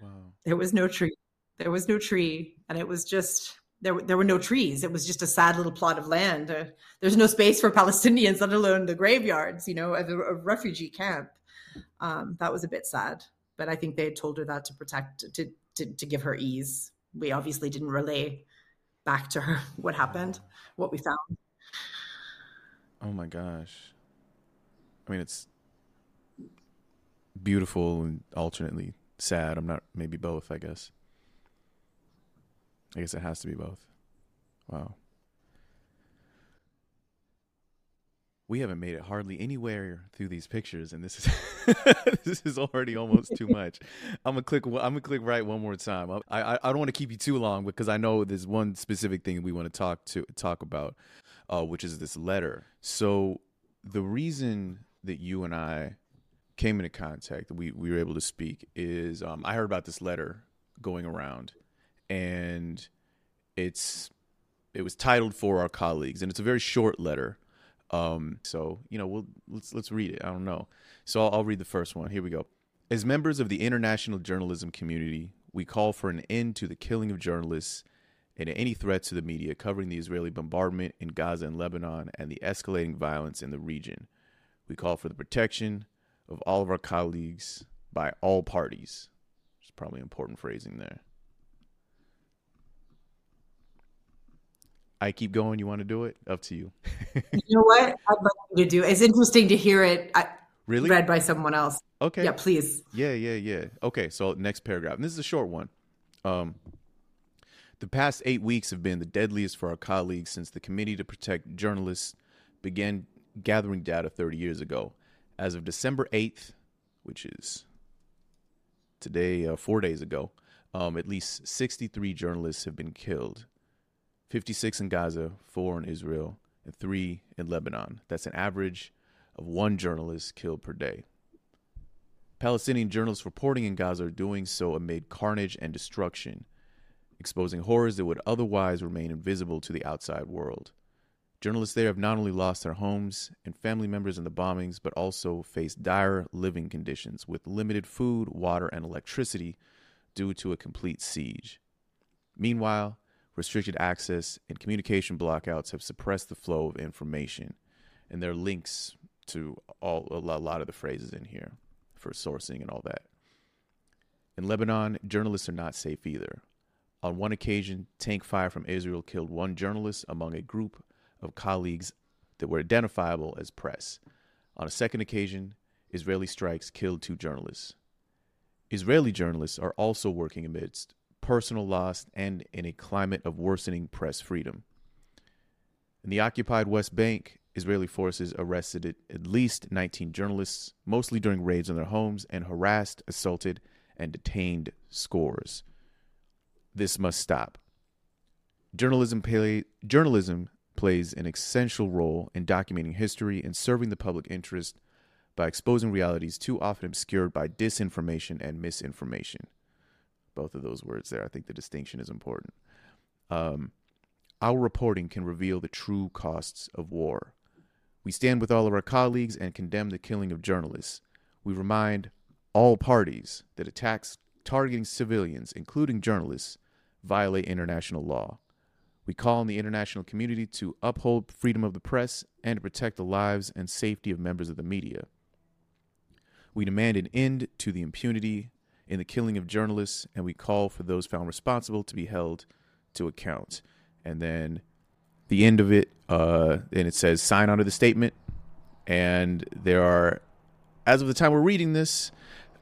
Wow. There was no tree. There was no tree, and it was just there. There were no trees. It was just a sad little plot of land. Uh, there's no space for Palestinians, let alone the graveyards. You know, of a, a refugee camp. Um, that was a bit sad, but I think they had told her that to protect to to, to give her ease. We obviously didn't relay back to her what happened, what we found. Oh my gosh. I mean, it's beautiful and alternately sad. I'm not maybe both, I guess. I guess it has to be both. Wow. We haven't made it hardly anywhere through these pictures, and this is this is already almost too much. I'm gonna click. I'm gonna click right one more time. I I, I don't want to keep you too long because I know there's one specific thing we want to talk to talk about, uh, which is this letter. So the reason that you and I came into contact, we we were able to speak, is um, I heard about this letter going around, and it's it was titled for our colleagues, and it's a very short letter. Um, so you know, we'll let's let's read it. I don't know. So I'll, I'll read the first one. Here we go. As members of the international journalism community, we call for an end to the killing of journalists and any threats to the media covering the Israeli bombardment in Gaza and Lebanon and the escalating violence in the region. We call for the protection of all of our colleagues by all parties. It's probably important phrasing there. I keep going. You want to do it? Up to you. you know what? I'd like you to do. It's interesting to hear it. I, really read by someone else. Okay. Yeah, please. Yeah, yeah, yeah. Okay, so next paragraph. And this is a short one. Um, the past eight weeks have been the deadliest for our colleagues since the Committee to Protect Journalists began gathering data 30 years ago. As of December 8th, which is today, uh, four days ago, um, at least 63 journalists have been killed 56 in Gaza, four in Israel, and three in Lebanon. That's an average of one journalist killed per day. Palestinian journalists reporting in Gaza are doing so amid carnage and destruction, exposing horrors that would otherwise remain invisible to the outside world. Journalists there have not only lost their homes and family members in the bombings, but also face dire living conditions with limited food, water, and electricity due to a complete siege. Meanwhile, restricted access and communication blockouts have suppressed the flow of information, and there are links to all a lot of the phrases in here for sourcing and all that. In Lebanon, journalists are not safe either. On one occasion, tank fire from Israel killed one journalist among a group of colleagues that were identifiable as press. On a second occasion, Israeli strikes killed two journalists. Israeli journalists are also working amidst personal loss and in a climate of worsening press freedom. In the occupied West Bank, Israeli forces arrested at least 19 journalists, mostly during raids on their homes, and harassed, assaulted, and detained scores. This must stop. Journalism, play, journalism plays an essential role in documenting history and serving the public interest by exposing realities too often obscured by disinformation and misinformation. Both of those words there. I think the distinction is important. Um, our reporting can reveal the true costs of war. We stand with all of our colleagues and condemn the killing of journalists. We remind all parties that attacks targeting civilians, including journalists, violate international law. We call on the international community to uphold freedom of the press and to protect the lives and safety of members of the media. We demand an end to the impunity in the killing of journalists, and we call for those found responsible to be held to account. And then the end of it, uh, and it says sign onto the statement. And there are, as of the time we're reading this,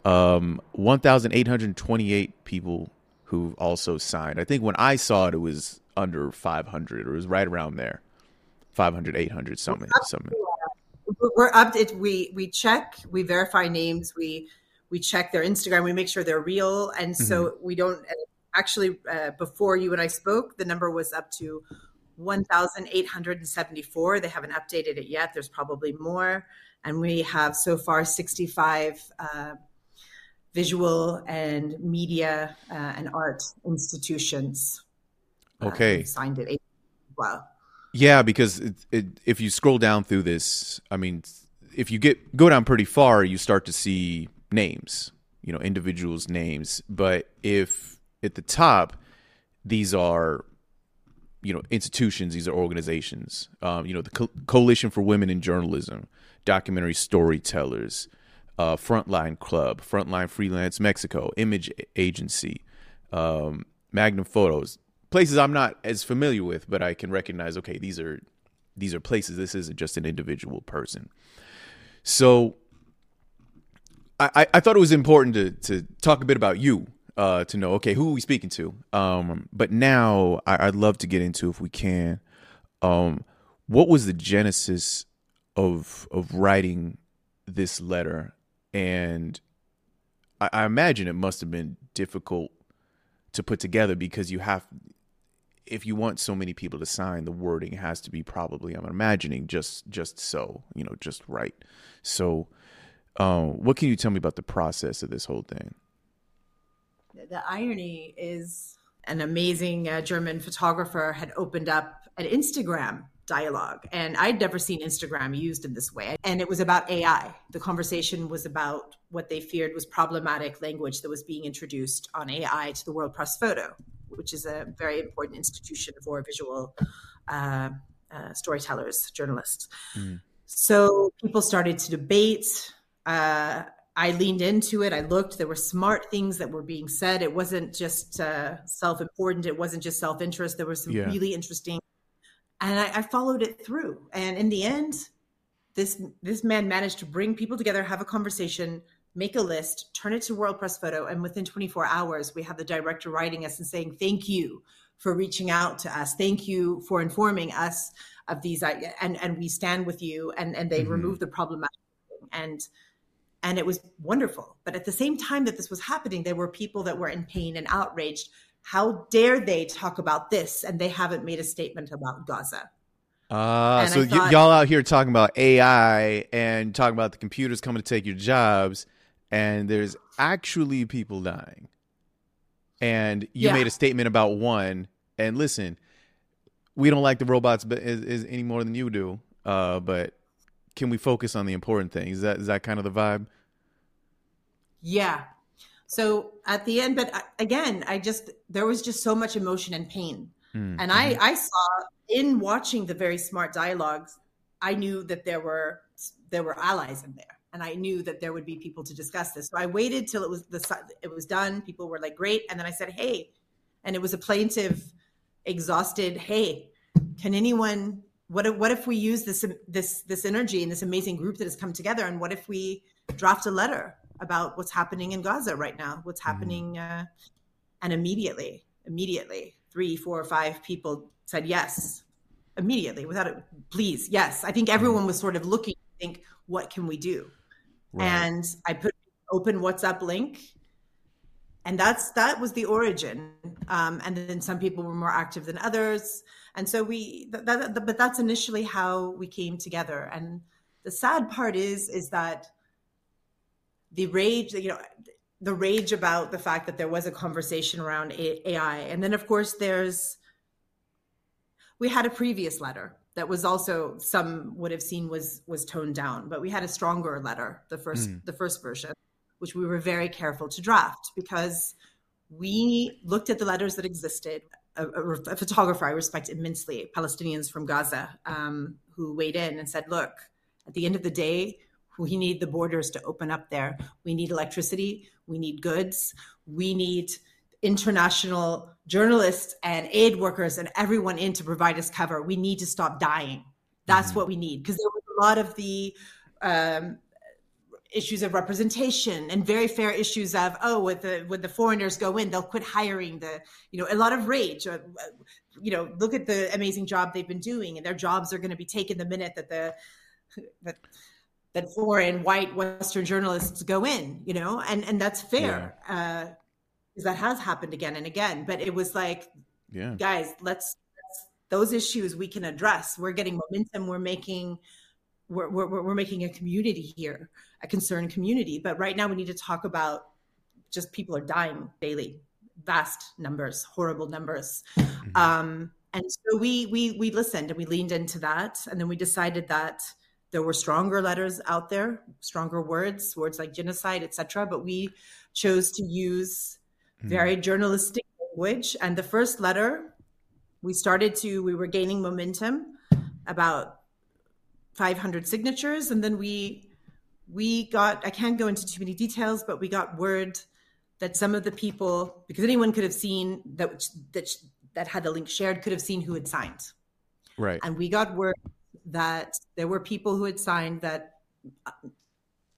um, 1,828 people who also signed. I think when I saw it, it was under 500 or it was right around there 500 800 something something we're up we we check we verify names we we check their instagram we make sure they're real and so mm-hmm. we don't actually uh, before you and i spoke the number was up to 1,874. They haven't updated it yet. There's probably more. And we have so far 65 uh, visual and media uh, and art institutions. Uh, okay. signed it. Wow. Yeah, because it, it, if you scroll down through this, I mean, if you get go down pretty far, you start to see names, you know, individuals' names. But if at the top, these are you know institutions these are organizations um, you know the Co- coalition for women in journalism documentary storytellers uh, frontline club frontline freelance mexico image agency um, magnum photos places i'm not as familiar with but i can recognize okay these are these are places this isn't just an individual person so i i thought it was important to to talk a bit about you uh, to know, okay, who are we speaking to? Um, but now I, would love to get into, if we can, um, what was the genesis of of writing this letter? And I, I imagine it must have been difficult to put together because you have, if you want so many people to sign, the wording has to be probably, I'm imagining, just just so, you know, just right. So, um, what can you tell me about the process of this whole thing? the irony is an amazing uh, German photographer had opened up an Instagram dialogue and I'd never seen Instagram used in this way and it was about AI the conversation was about what they feared was problematic language that was being introduced on AI to the World Press Photo which is a very important institution for visual uh, uh, storytellers journalists mm. so people started to debate uh, I leaned into it. I looked. There were smart things that were being said. It wasn't just uh, self-important. It wasn't just self-interest. There was some yeah. really interesting, and I, I, followed it through. And in the end, this this man managed to bring people together, have a conversation, make a list, turn it to World Press Photo, and within 24 hours, we have the director writing us and saying, "Thank you for reaching out to us. Thank you for informing us of these, and and we stand with you." And and they mm-hmm. remove the problematic and and it was wonderful. But at the same time that this was happening, there were people that were in pain and outraged. How dare they talk about this and they haven't made a statement about Gaza? Uh, so thought, y- y'all out here talking about AI and talking about the computers coming to take your jobs, and there's actually people dying. And you yeah. made a statement about one. And listen, we don't like the robots as, as any more than you do. Uh, but can we focus on the important things? Is that is that kind of the vibe? Yeah. So at the end, but again, I just there was just so much emotion and pain, mm-hmm. and I I saw in watching the very smart dialogues, I knew that there were there were allies in there, and I knew that there would be people to discuss this. So I waited till it was the it was done. People were like, "Great," and then I said, "Hey," and it was a plaintive, exhausted, "Hey, can anyone what if, what if we use this this this energy and this amazing group that has come together and what if we draft a letter about what's happening in Gaza right now what's mm-hmm. happening uh, and immediately immediately three four five people said yes immediately without it please yes I think mm-hmm. everyone was sort of looking to think what can we do right. and I put open WhatsApp link and that's that was the origin um, and then some people were more active than others and so we that, that, but that's initially how we came together and the sad part is is that the rage you know the rage about the fact that there was a conversation around ai and then of course there's we had a previous letter that was also some would have seen was was toned down but we had a stronger letter the first mm. the first version which we were very careful to draft because we looked at the letters that existed a, a, a photographer I respect immensely, Palestinians from Gaza, um, who weighed in and said, look, at the end of the day, we need the borders to open up there. We need electricity. We need goods. We need international journalists and aid workers and everyone in to provide us cover. We need to stop dying. That's mm-hmm. what we need. Because there was a lot of the um, issues of representation and very fair issues of oh when the when the foreigners go in they'll quit hiring the you know a lot of rage uh, you know look at the amazing job they've been doing and their jobs are going to be taken the minute that the that that foreign white western journalists go in you know and and that's fair yeah. uh because that has happened again and again but it was like yeah guys let's those issues we can address. We're getting momentum. We're making we're, we're, we're making a community here, a concerned community. But right now, we need to talk about just people are dying daily, vast numbers, horrible numbers. Mm-hmm. Um, and so we we we listened and we leaned into that, and then we decided that there were stronger letters out there, stronger words, words like genocide, etc. But we chose to use mm-hmm. very journalistic language. And the first letter, we started to we were gaining momentum, about 500 signatures, and then we we got i can't go into too many details but we got word that some of the people because anyone could have seen that that that had the link shared could have seen who had signed. Right. And we got word that there were people who had signed that uh,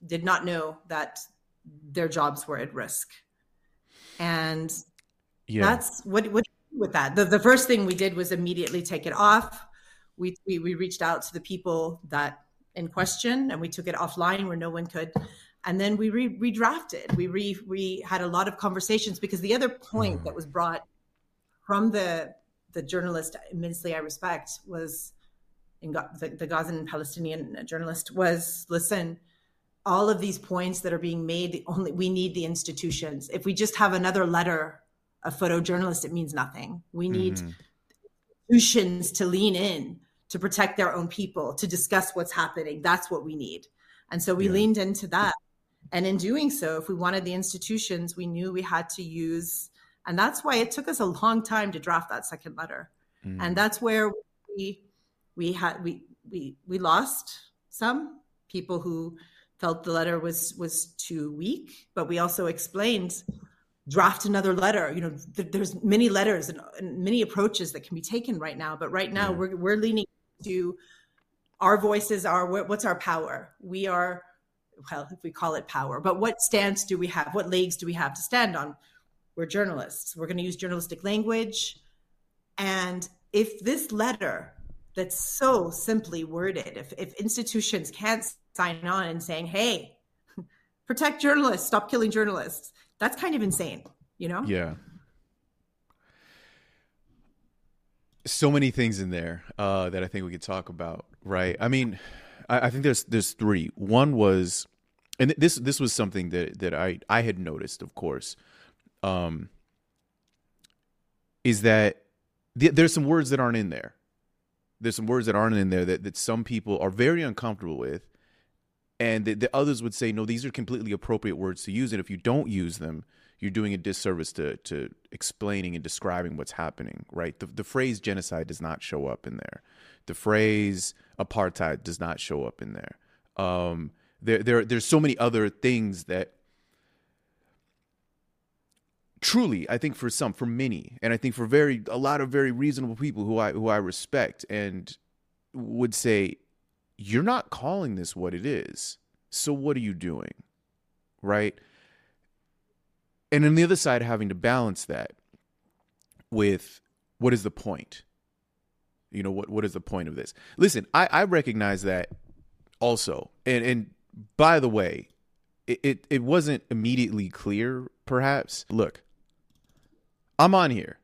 did not know that their jobs were at risk. And yeah. that's what what with that. The, the first thing we did was immediately take it off. We, we we reached out to the people that in question and we took it offline where no one could and then we re- redrafted we re- we had a lot of conversations because the other point mm. that was brought from the the journalist immensely I respect was in the, the Gazan and Palestinian journalist was listen all of these points that are being made only we need the institutions if we just have another letter a photojournalist it means nothing we need mm-hmm. institutions to lean in to protect their own people to discuss what's happening that's what we need and so we yeah. leaned into that and in doing so if we wanted the institutions we knew we had to use and that's why it took us a long time to draft that second letter. Mm. And that's where we we had we we we lost some people who felt the letter was was too weak, but we also explained draft another letter. You know, th- there's many letters and, and, many approaches that can be taken right now, but right now yeah. we're we're leaning to our voices are what's our power? We are well, if we call it power, but what stance do we have? What legs do we have to stand on? we're journalists. We're going to use journalistic language. And if this letter that's so simply worded, if, if institutions can't sign on and saying, hey, protect journalists, stop killing journalists, that's kind of insane, you know? Yeah. So many things in there uh, that I think we could talk about, right? I mean, I, I think there's there's three. One was, and this this was something that that I I had noticed, of course, um, is that th- there's some words that aren't in there. There's some words that aren't in there that, that some people are very uncomfortable with. And the, the others would say, no, these are completely appropriate words to use. And if you don't use them, you're doing a disservice to, to explaining and describing what's happening, right? The, the phrase genocide does not show up in there. The phrase apartheid does not show up in there. Um, there, there, there's so many other things that truly i think for some for many and i think for very a lot of very reasonable people who i who i respect and would say you're not calling this what it is. So what are you doing? Right? And on the other side having to balance that with what is the point? You know what what is the point of this? Listen i i recognize that also and and by the way it, it, it wasn't immediately clear perhaps. Look I'm on here.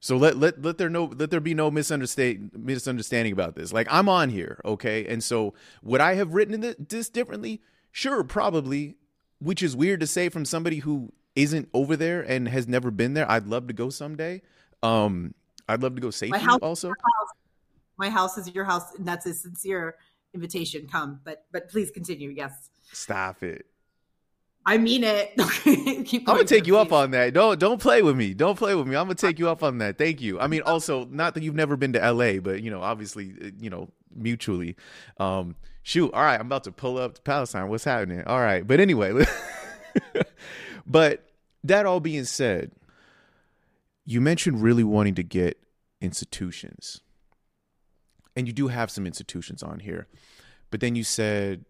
So let let let there no let there be no misunderstanding misunderstanding about this. Like I'm on here, okay? And so would I have written this differently? Sure, probably. Which is weird to say from somebody who isn't over there and has never been there. I'd love to go someday. Um, I'd love to go safely my house, also. House. My house is your house, and that's a sincere invitation. Come, but but please continue. Yes. Stop it. I mean it. I'm gonna take you up on that. Don't don't play with me. Don't play with me. I'm gonna take you up on that. Thank you. I mean, also not that you've never been to LA, but you know, obviously, uh, you know, mutually. Um, shoot. All right, I'm about to pull up to Palestine. What's happening? All right, but anyway, but that all being said, you mentioned really wanting to get institutions, and you do have some institutions on here, but then you said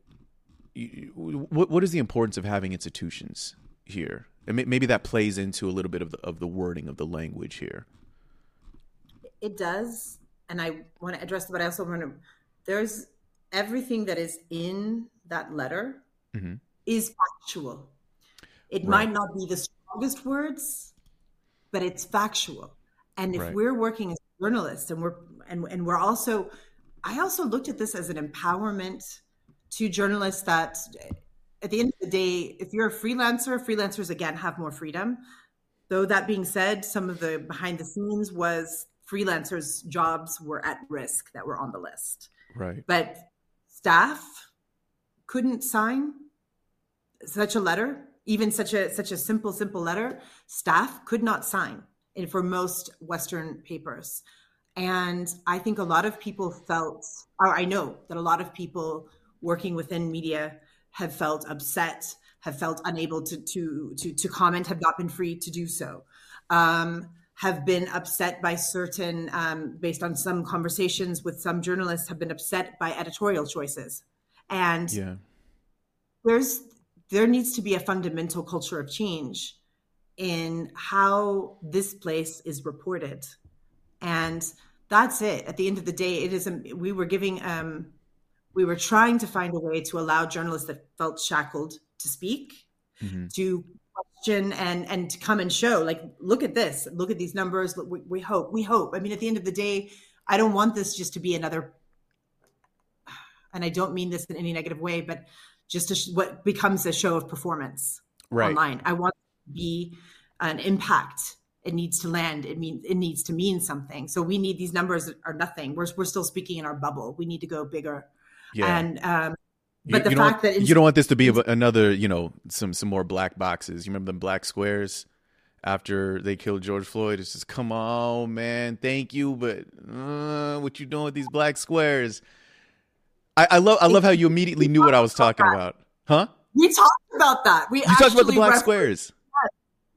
what what is the importance of having institutions here? And maybe that plays into a little bit of the, of the wording of the language here. It does, and I want to address, but I also want to. There's everything that is in that letter mm-hmm. is factual. It right. might not be the strongest words, but it's factual. And if right. we're working as journalists, and we're and and we're also. I also looked at this as an empowerment to journalists that at the end of the day, if you're a freelancer, freelancers again have more freedom. Though that being said, some of the behind the scenes was freelancers' jobs were at risk that were on the list. Right. But staff couldn't sign such a letter, even such a such a simple, simple letter. Staff could not sign in for most Western papers. And I think a lot of people felt, or I know that a lot of people working within media have felt upset, have felt unable to to to, to comment, have not been free to do so. Um, have been upset by certain, um, based on some conversations with some journalists, have been upset by editorial choices, and Yeah. there's there needs to be a fundamental culture of change in how this place is reported and that's it at the end of the day it is a, we were giving um we were trying to find a way to allow journalists that felt shackled to speak Mhm. to question and and to come and show like look at this look at these numbers look, we, we hope we hope. I mean at the end of the day i don't want this just to be another and i don't mean this in any negative way but just a, sh- what becomes a show of performance Right. online. I want it to be an impact. It needs to land. It means it needs to mean something. So we need these numbers are nothing. We're, we're still speaking in our bubble. We need to go bigger Yeah. and um You- but the you fact want, that you don't want this to be another, you know, some some more black boxes. You remember them black squares after they killed George Floyd? It's just come on, man, thank you, but uh, what you doing with these black squares? I, I love I love how you immediately knew what I was talking about, huh? we talked about that we You talked about the black squares.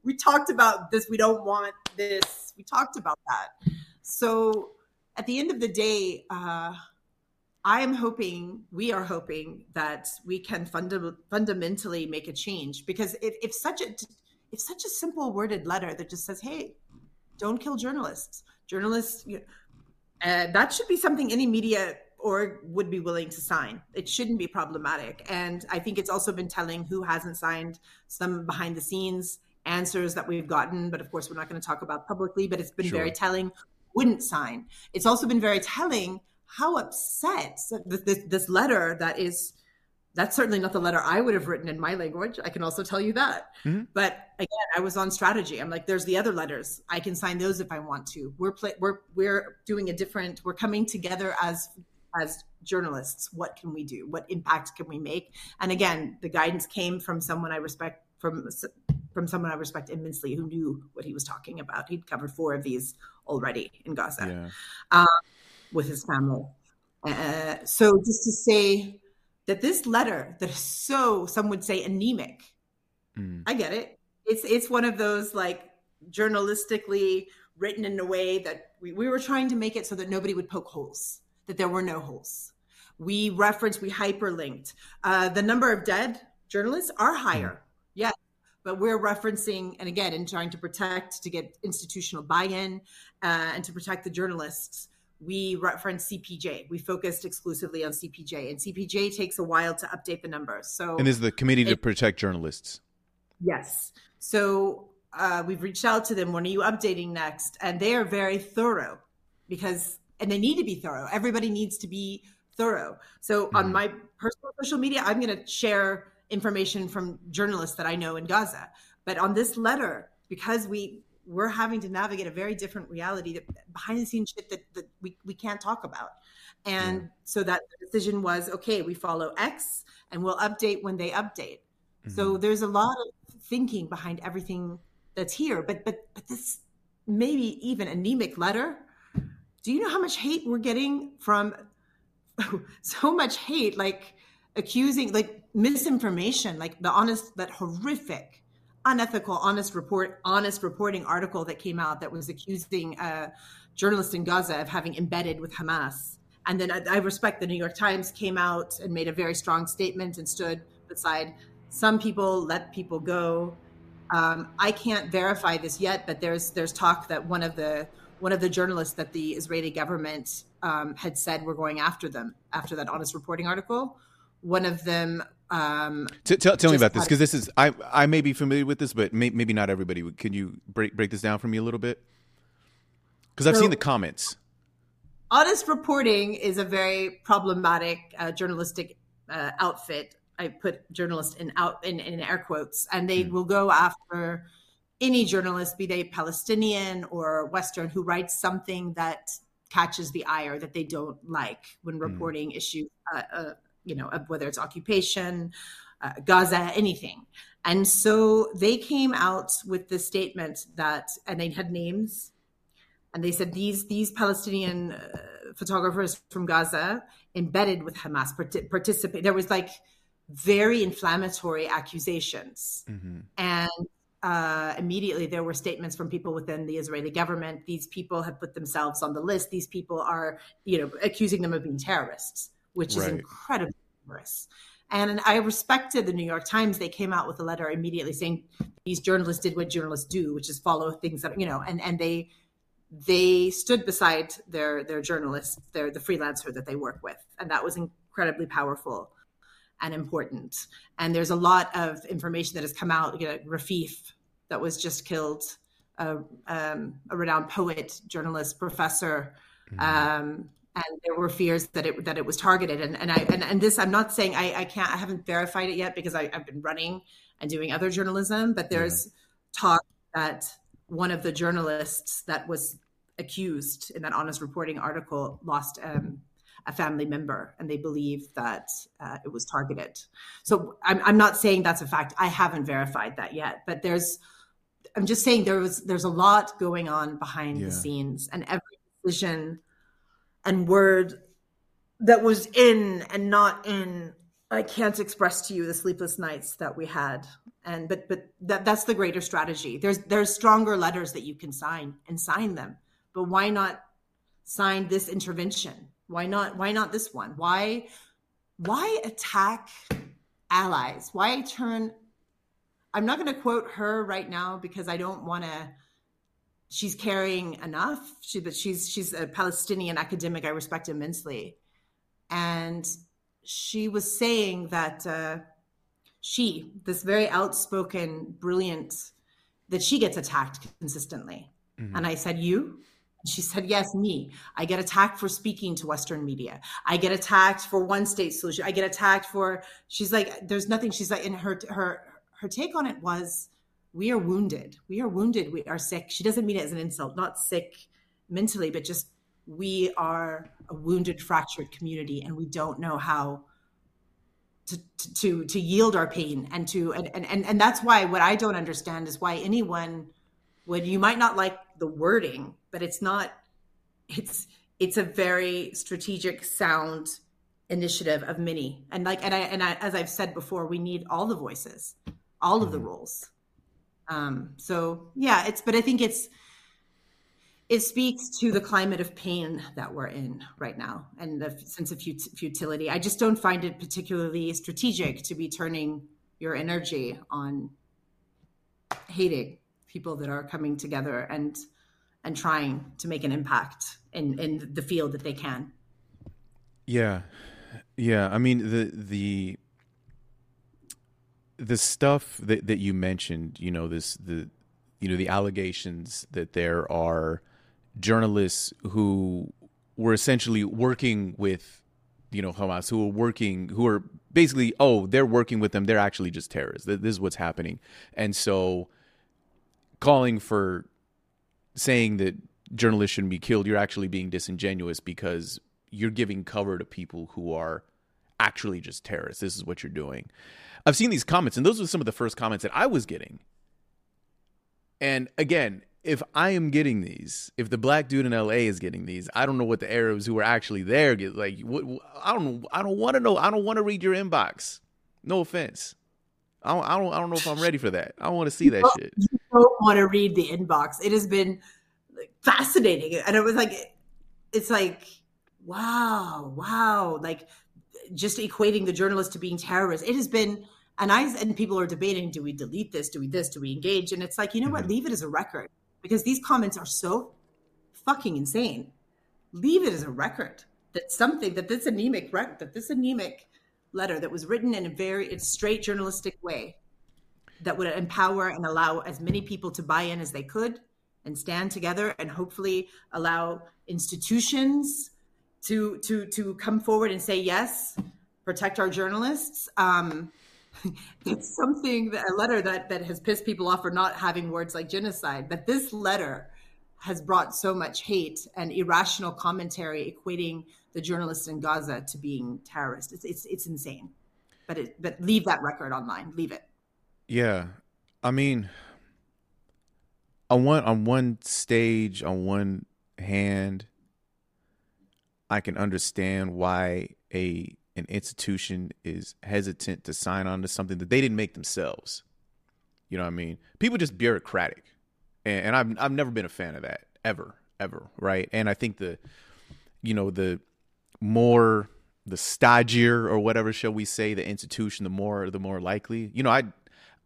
we talked about this we don't want this we talked about that so at the end of the day uh i am hoping we are hoping that we can funda- fundamentally make a change because if, if such a if such a simple worded letter that just says hey don't kill journalists journalists you uh, that should be something any media org would be willing to sign. It shouldn't be problematic. And I think it's also been telling who hasn't signed some behind the scenes answers that we've gotten. But of course, we're not going to talk about publicly, but it's been Sure. very telling wouldn't sign. It's also been very telling how upset this, this, this letter that is that's certainly not the letter I would have written in my language. I can also tell you that. Mhm. But again, I was on strategy. I'm like, there's the other letters. I can sign those if I want to. We're play, we're we're doing a different. We're coming together as as journalists. What can we do? What impact can we make? And again, the guidance came from someone I respect from from someone I respect immensely who knew what he was talking about. He'd covered four of these already in Gaza Yeah. With his family. Uh, so just to say that this letter that is so some would say anemic, Mm. I get it. It's it's one of those like journalistically written in a way that we, we were trying to make it so that nobody would poke holes, that there were no holes. We referenced, we hyperlinked. Uh, the number of dead journalists are higher, yes, but we're referencing, and again, in trying to protect, to get institutional buy-in, uh, and to protect the journalists, we reference CPJ. We focused exclusively on CPJ, and CPJ takes a while to update the numbers. So And is the Committee to Protect Journalists. Yes. So uh, we've reached out to them. When are you updating next? And they are very thorough because, and they need to be thorough. Everybody needs to be thorough. So on Mhm. my personal social media, I'm going to share information from journalists that I know in Gaza. But on this letter, because we we're having to navigate a very different reality that behind the scenes shit that, that we, we can't talk about. And Yeah. so that decision was okay, we follow X and we'll update when they update. So Mm-hmm. there's a lot of thinking behind everything that's here. But but but this maybe even anemic letter. Do you know how much hate we're getting from so much hate, like accusing, like misinformation, like the honest, that horrific, unethical, honest report, honest reporting article that came out that was accusing a journalist in Gaza of having embedded with Hamas. And then I, I respect the New York Times came out and made a very strong statement and stood beside some people let people go. Um, I can't verify this yet, but there's there's talk that one of the one of the journalists that the Israeli government um, had said were going after them after that honest reporting article. One of them, um, T- tell tell me about this because this is I I may be familiar with this, but may, maybe not everybody. Can you break break this down for me a little bit? Because I've so, seen the comments. Honest reporting is a very problematic uh, journalistic uh, outfit. I put journalist in out in, in air quotes, and they mm. will go after any journalist, be they Palestinian or Western, who writes something that catches the eye or that they don't like when hmm. reporting mm. issues, uh, uh, you know, whether it's occupation, uh, Gaza, anything. And so they came out with the statement that, and they had names, and they said these these Palestinian uh, photographers from Gaza embedded with Hamas part- participate. There was like very inflammatory accusations, mm-hmm. and uh, immediately there were statements from people within the Israeli government. These people have put themselves on the list. These people are, you know, accusing them of being terrorists, which right. is incredibly dangerous. And I respected the New York Times. They came out with a letter immediately saying these journalists did what journalists do, which is follow things that you know, and and they they stood beside their their journalists, their the freelancer that they work with, and that was incredibly powerful and important. And there's a lot of information that has come out. You know, Refaat that was just killed, uh, um, a renowned poet, journalist, professor. Mm-hmm. Um, and there were fears that it that it was targeted. And and I and, and this I'm not saying I, I can't I haven't verified it yet because I, have been running and doing other journalism, but there's yeah. talk that one of the journalists that was accused in that honest reporting article lost um, a family member and they believe that uh, it was targeted. So I'm, I'm not saying that's a fact. I haven't verified that yet, but there's, I'm just saying there was, there's a lot going on behind yeah. the scenes and every decision and word that was in and not in I can't express to you the sleepless nights that we had. And but but that that's the greater strategy. There's there's stronger letters that you can sign and sign them. But why not sign this intervention? Why not why not this one? Why why attack allies? Why turn I'm not going to quote her right now because I don't want to she's carrying enough. She but she's she's a Palestinian academic I respect immensely. And she was saying that uh, she, this very outspoken, brilliant, that she gets attacked consistently. Mm-hmm. And I said, You? She said, Yes, me. I get attacked for speaking to Western media. I get attacked for one state solution. I get attacked for, she's like, there's nothing. She's like, in her, her, her take on it was, we are wounded. We are wounded. We are sick. She doesn't mean it as an insult, not sick mentally, but just we are a wounded, fractured community, and we don't know how to to to yield our pain and to and and and that's why what I don't understand is why anyone would you might not like the wording, but it's not it's it's a very strategic sound initiative of many and like and i and I, as i've said before we need all the voices all of the mm-hmm. roles um so yeah it's but i think it's it speaks to the climate of pain that we're in right now and the sense of futility. I just don't find it particularly strategic to be turning your energy on hating people that are coming together and and trying to make an impact in in the field that they can. Yeah. Yeah, I mean the the the stuff that that you mentioned, you know, this the you know the allegations that there are journalists who were essentially working with you know Hamas who are working who are basically oh they're working with them. They're actually just terrorists. This is what's happening. And so calling for saying that journalists shouldn't be killed you're actually being disingenuous because you're giving cover to people who are actually just terrorists. This is what you're doing i've seen these comments and those were some of the first comments that i was getting and again if I am getting these, if the black dude in LA is getting these, I don't know what the Arabs who are actually there get. Like, what, I don't, I don't want to know. I don't want to read your inbox. No offense. I don't, I don't, I don't know if I'm ready for that. I don't want to see that shit. You don't want to read the inbox. It has been fascinating, and it was like, it's like, wow, wow, like just equating the journalist to being terrorists. It has been and I and people are debating: do we delete this? Do we this? Do we engage? And it's like, you know what? Mm-hmm. Leave it as a record because these comments are so fucking insane. Leave it as a record that something that this anemic record that this anemic letter that was written in a very straight journalistic way that would empower and allow as many people to buy in as they could and stand together and hopefully allow institutions to to to come forward and say yes, protect our journalists. Um, it's something that a letter that that has pissed people off for not having words like genocide, but this letter has brought so much hate and irrational commentary equating the journalists in Gaza to being terrorists. It's it's it's insane. But it but leave that record online. Leave it. Yeah. I mean on one on one stage, on one hand, I can understand why a an institution is hesitant to sign on to something that they didn't make themselves. You know what I mean? People just bureaucratic, and, and I've I've never been a fan of that ever, ever, right? And I think the, you know, the more the stodgier or whatever shall we say the institution, the more the more likely. You know, I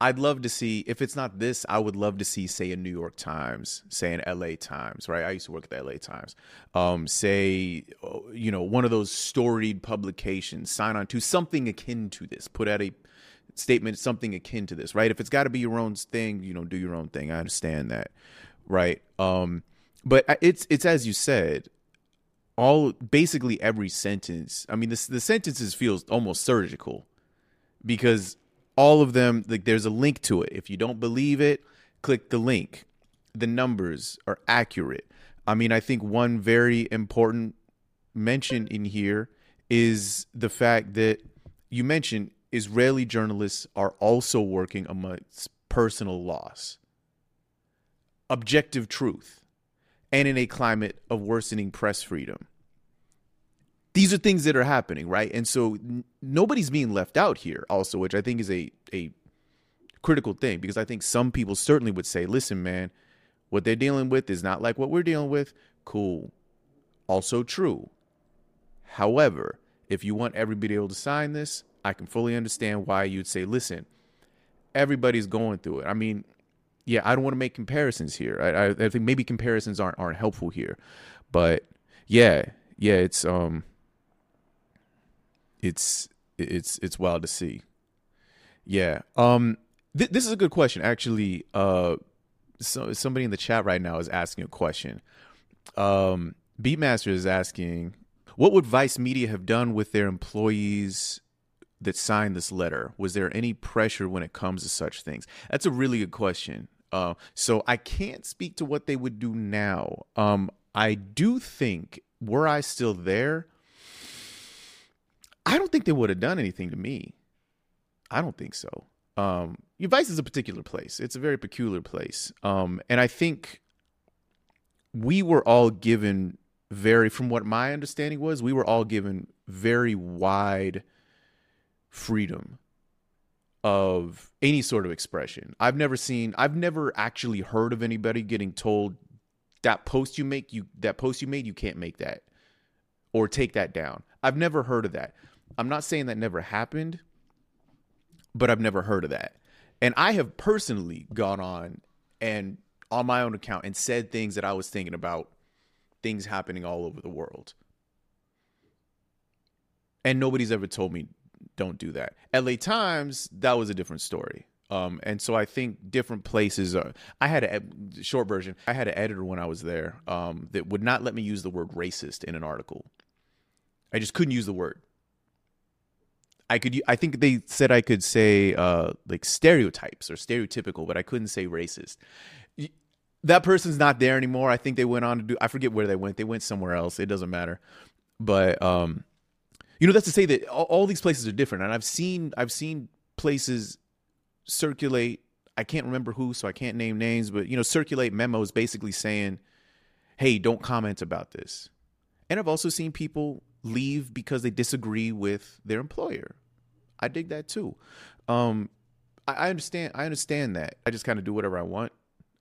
I'd love to see if it's not this, I would love to see, say, a New York Times, say, an LA Times, right? I used to work at the LA Times. Um, say, you know, one of those storied publications sign on to something akin to this, put out a statement, something akin to this, right? If it's got to be your own thing, you know, do your own thing. I understand that, right? Um, but it's it's as you said, all basically every sentence. I mean, the the sentences feels almost surgical because all of them like there's a link to it. If you don't believe it click the link. The numbers are accurate. I mean i think one very important mention in here is the fact that you mentioned israeli journalists are also working amongst personal loss objective truth and in a climate of worsening press freedom these are things that are happening, right? And so n- nobody's being left out here, also, which I think is a a critical thing because I think some people certainly would say, "Listen, man, what they're dealing with is not like what we're dealing with." Cool, also true. However, if you want everybody able to sign this, I can fully understand why you'd say, "Listen, everybody's going through it." I mean, yeah, I don't want to make comparisons here. I, I, I think maybe comparisons aren't aren't helpful here, but yeah, yeah, it's um it's it's it's wild to see. Yeah. Um. Th- this is a good question, actually. Uh, so somebody in the chat right now is asking a question. Um, Beatmaster is asking, what would Vice Media have done with their employees that signed this letter? Was there any pressure when it comes to such things? That's a really good question. Uh, so I can't speak to what they would do now. Um, I do think were I still there, I don't think they would have done anything to me. I don't think so. Um, Vice is a particular place. It's a very peculiar place. Um, and I think we were all given very, from what my understanding was, we were all given very wide freedom of any sort of expression. I've never seen, I've never actually heard of anybody getting told that post you make, you that post you made, you can't make that or take that down. I've never heard of that. I'm not saying that never happened, but I've never heard of that. And I have personally gone on and on my own account and said things that I was thinking about things happening all over the world. And nobody's ever told me don't do that. LA Times, that was a different story. Um, and so I think different places. Are, I had a short version. I had an editor when I was there um, that would not let me use the word racist in an article. I just couldn't use the word. I could I think they said I could say uh, like stereotypes or stereotypical, but I couldn't say racist. That person's not there anymore. I think they went on to do I forget where they went. They went somewhere else. It doesn't matter. But um you know that's to say that all, all these places are different and I've seen I've seen places circulate I can't remember who so I can't name names, but you know circulate memos basically saying, "Hey, don't comment about this." And I've also seen people leave because they disagree with their employer. I dig that too. Um, I, I understand. I understand that. I just kind of do whatever I want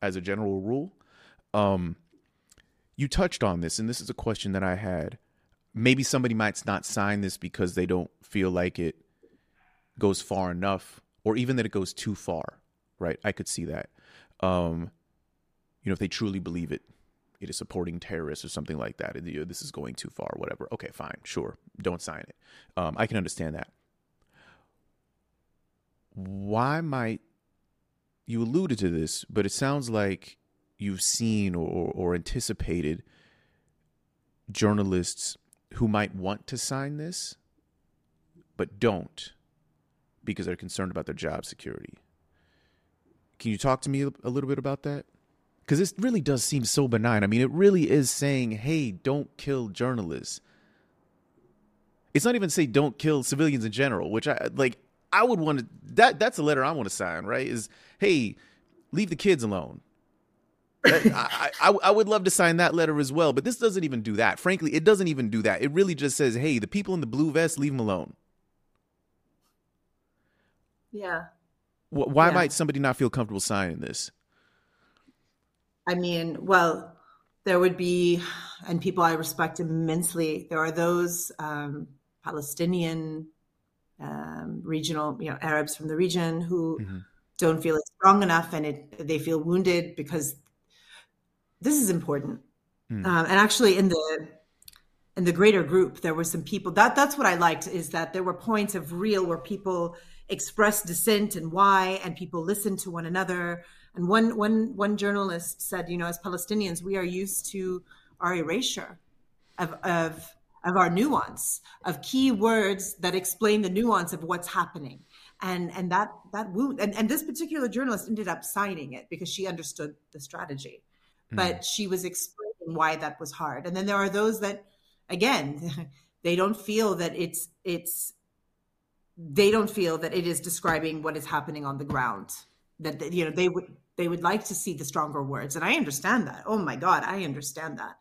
as a general rule. Um, you touched on this, and this is a question that I had. Maybe somebody might not sign this because they don't feel like it goes far enough, or even that it goes too far. Right? I could see that. Um, you know, if they truly believe it, it is supporting terrorists or something like that. This is going too far, whatever. Okay, fine, sure, don't sign it. Um, I can understand that. Why might you alluded to this, but it sounds like you've seen or, or anticipated journalists who might want to sign this but don't because they're concerned about their job security. Can you talk to me a little bit about that? Because this really does seem so benign. I mean, it really is saying, hey, don't kill journalists. It's not even say don't kill civilians in general, which I like. I would want to. That that's a letter I want to sign. Right? Is hey, leave the kids alone. I, I, I would love to sign that letter as well, but this doesn't even do that. Frankly, it doesn't even do that. It really just says, "Hey, the people in the blue vest, leave them alone." Yeah. Why Yeah. might somebody not feel comfortable signing this? I mean, well, there would be, and people I respect immensely. There are those um, Palestinian um, regional, you know, Arabs from the region who Mhm. don't feel it's strong enough, and it, they feel wounded because this is important. Mm. Um, and actually, in the in the greater group, there were some people that that's what I liked is that there were points of real where people expressed dissent and why, and people listened to one another. And one one one journalist said, you know, as Palestinians, we are used to our erasure of of of our nuance of key words that explain the nuance of what's happening. And and that that wound and, and this particular journalist ended up signing it because she understood the strategy. But she was explaining why that was hard. And then there are those that again they don't feel that it's it's they don't feel that it is describing what is happening on the ground. That that, you know they would they would like to see the stronger words. And i understand that. Oh my god i understand that.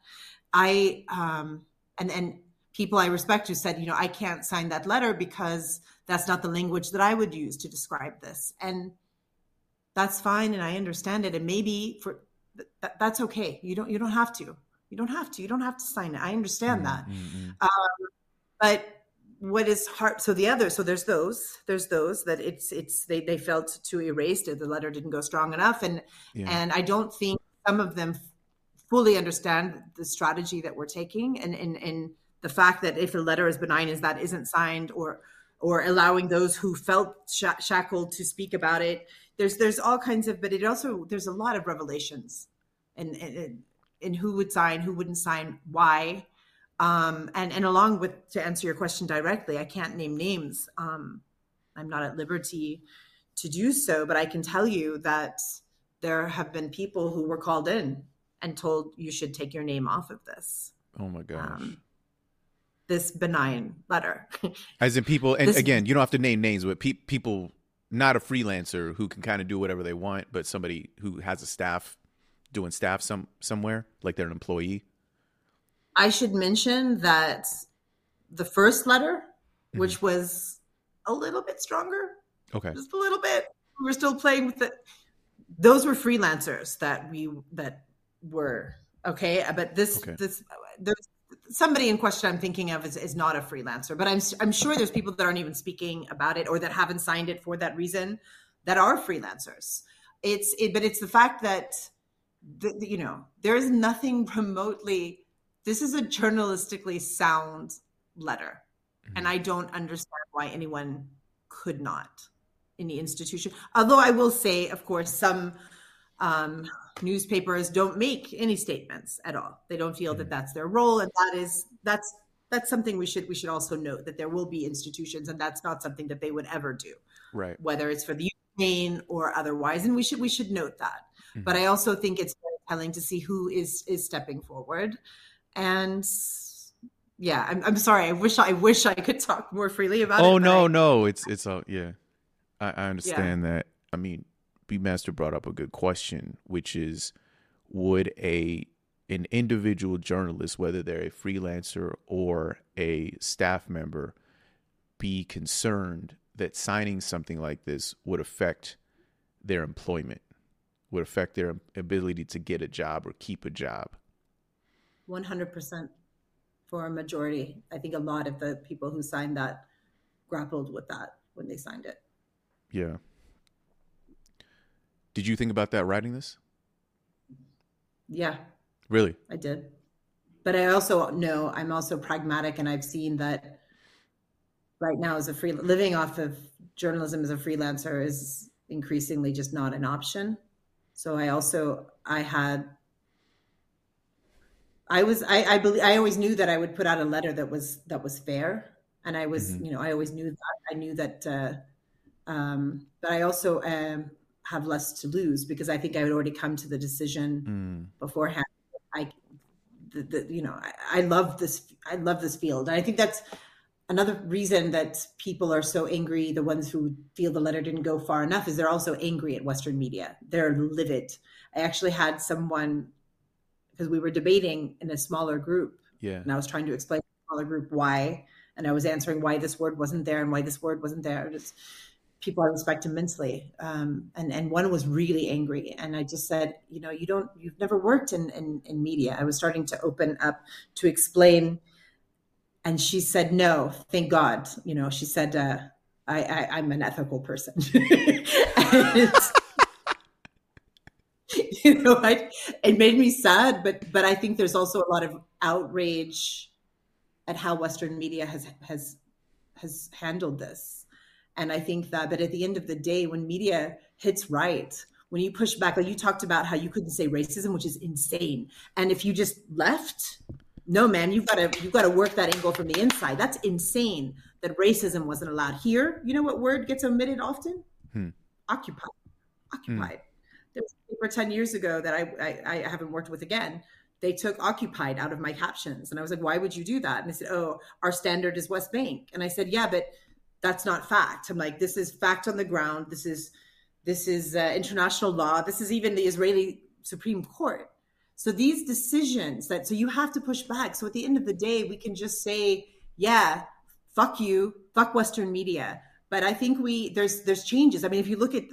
I um and and people i respect who said you know i can't sign that letter because that's not the language that i would use to describe this. And that's fine and i understand it and maybe for th- that's okay. You don't you don't have to. You don't have to. You don't have to sign it. I understand that. Mm, mm, um, but what is hard so the other so there's those there's those that it's it's they, they felt too erased it the letter didn't go strong enough and yeah. and i don't think some of them fully understand the strategy that we're taking and and, and the fact that if a letter is benign is that isn't signed or or allowing those who felt sh- shackled to speak about it there's there's all kinds of but it also there's a lot of revelations and and, and who would sign who wouldn't sign why um, and and along with to answer your question directly, I can't name names. Um, I'm not at liberty to do so, but I can tell you that there have been people who were called in and told you should take your name off of this oh my gosh. um, this benign letter. As in people, and this- again, you don't have to name names, but pe- people, not a freelancer who can kind of do whatever they want, but somebody who has a staff doing staff some somewhere, like they're an employee. I should mention that the first letter, Mm-hmm. which was a little bit stronger, Okay. just a little bit. We were still playing with it. Those were freelancers that we that were okay, but this Okay. this there's somebody in question I'm thinking of is, is not a freelancer, but I'm I'm sure there's people that aren't even speaking about it or that haven't signed it for that reason that are freelancers. It's it, but it's the fact that the, you know there is nothing remotely. This is a journalistically sound letter, and I don't understand why anyone could not in the institution. Although I will say, of course, some um, newspapers don't make any statements at all. They don't feel that hmm. that's their role, and that is that's that's something we should we should also note that there will be institutions, and that's not something that they would ever do, Right. whether it's for the Ukraine or otherwise. And we should we should note that. Hmm. But I also think it's very telling to see who is is stepping forward, and yeah, I'm, I'm sorry. I wish I wish I could talk more freely about it. Oh no, I- no, it's it's all yeah. I, I understand that. I mean, B Master brought up a good question, which is would a an individual journalist, whether they're a freelancer or a staff member, be concerned that signing something like this would affect their employment, would affect their ability to get a job or keep a job? 100% for a majority. I think a lot of the people who signed that grappled with that when they signed it. Yeah. Did you think about that writing this? Yeah, Really? I did. But I also know I'm also pragmatic and I've seen that right now as a free living off of journalism as a freelancer is increasingly just not an option. So I also I had I was I I believe I always knew that I would put out a letter that was that was fair, and I was mm-hmm. you know I always knew that I knew that, uh, um, but I also um, have less to lose because I think I had already come to the decision mm. beforehand. I the, the, you know I, I love this I love this field, and I think that's another reason that people are so angry the ones who feel the letter didn't go far enough is they're also angry at western media. They're livid. I actually had someone because we were debating in a smaller group yeah. and i was trying to explain to the smaller group why and i was answering why this word wasn't there and why this word wasn't there people i respect immensely um, and and one was really angry. And i just said you know you don't you've never worked in in, in media. I was starting to open up to explain and she said no thank god. You know she said uh, I, I am an ethical person. You know I, it made me sad but but i think there's also a lot of outrage at how western media has has has handled this and i think that but at the end of the day when media hits right when you push back like you talked about how you couldn't say racism which is insane. And if you just left no man you've got to you've got to work that angle from the inside. That's insane that racism wasn't allowed here. You know what word gets omitted often? Hmm. occupied. Occupied. Hmm. there was a paper 10 years ago that I, I, I haven't worked with again. They took occupied out of my captions. And i was like why would you do that? And they said oh our standard is west bank. And i said yeah but that's not fact i'm like this is fact on the ground this is this is uh, international law this is even the israeli supreme court so these decisions that so you have to push back. So at the end of the day, we can just say, yeah, fuck you, fuck Western media. But I think we there's there's changes. I mean, if you look at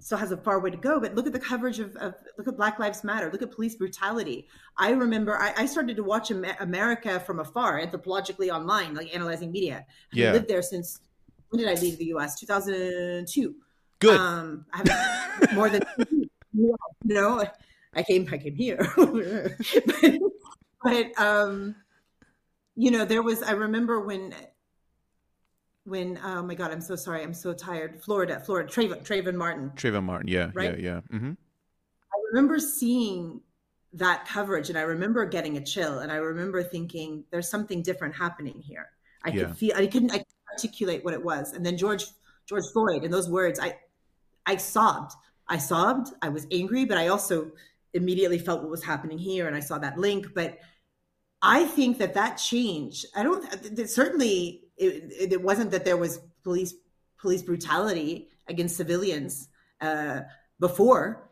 still has a far way to go, but look at the coverage of, of look at Black Lives Matter, look at police brutality. I remember I, I started to watch America from afar, anthropologically online, like analyzing media. Yeah. I lived there since when did I leave the US? 2002. Good. Um, I have more than you know. I came I came here. but, but um you know, there was I remember when when oh my god, I'm so sorry, I'm so tired. Florida, Florida, Trayvon, Trayvon Martin. Trayvon Martin, yeah, right? yeah, yeah. Mm-hmm. I remember seeing that coverage, and I remember getting a chill, and I remember thinking, "There's something different happening here." I yeah. could feel, I couldn't, I couldn't articulate what it was, and then George George Floyd, and those words, I I sobbed. I sobbed. I was angry, but I also immediately felt what was happening here and I saw that link. But I think that that change, I don't, certainly it, it wasn't that there was police, police brutality against civilians uh, before,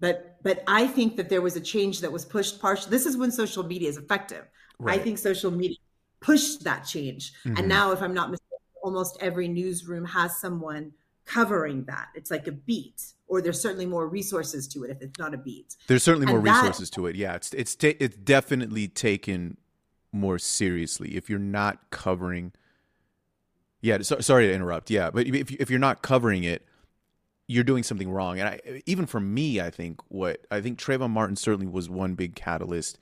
but, but I think that there was a change that was pushed partially. This is when social media is effective. Right. I think social media pushed that change. Mm-hmm. And now, if I'm not mistaken, almost every newsroom has someone covering that. It's like a beat, or there's certainly more resources to it if it's not a beat. There's certainly more that, resources to it. Yeah, it's it's ta- it's definitely taken more seriously if you're not covering. Yeah, so, sorry to interrupt. Yeah, but if if you're not covering it, you're doing something wrong. And I, even for me, I think what I think Trayvon Martin certainly was one big catalyst.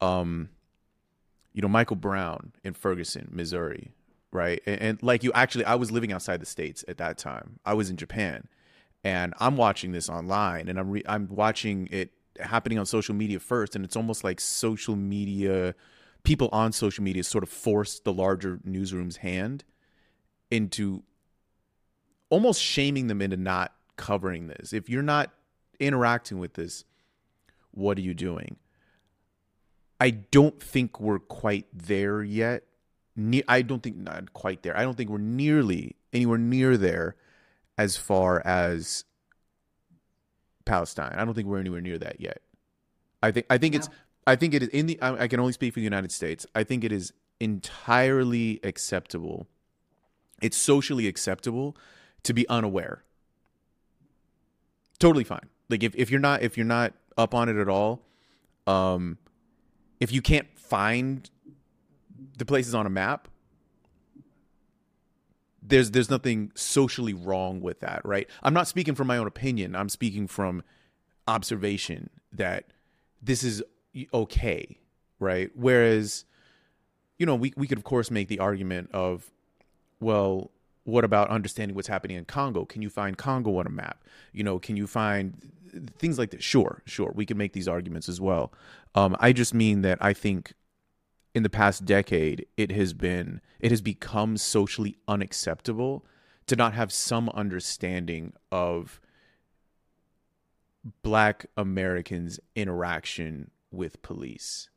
Um, you know, Michael Brown in Ferguson, Missouri, right? And, and, like you actually, I was living outside the states at that time. I was in Japan, and I'm watching this online, and I'm re- I'm watching it happening on social media first, and it's almost like social media people on social media sort of forced the larger newsroom's hand into almost shaming them into not covering this. If you're not interacting with this, what are you doing? I don't think we're quite there yet ne- I don't think not quite there. I don't think we're nearly anywhere near there as far as Palestine. I don't think we're anywhere near that yet. I think I think it's I think it is in the I, I can only speak for the United States. I think it is entirely acceptable. It's socially acceptable to be unaware. Totally fine. Like if, if you're not if you're not up on it at all, um if you can't find the places on a map, there's there's nothing socially wrong with that, right? I'm not speaking from my own opinion. I'm speaking from observation that this is okay, right? Whereas, you know, we we could of course make the argument of, well, what about understanding what's happening in Congo? Can you find Congo on a map? You know, can you find things like this. Sure, sure, we can make these arguments as well. Um, I just mean that I think in the past decade, it has been it has become socially unacceptable to not have some understanding of black Americans' interaction with police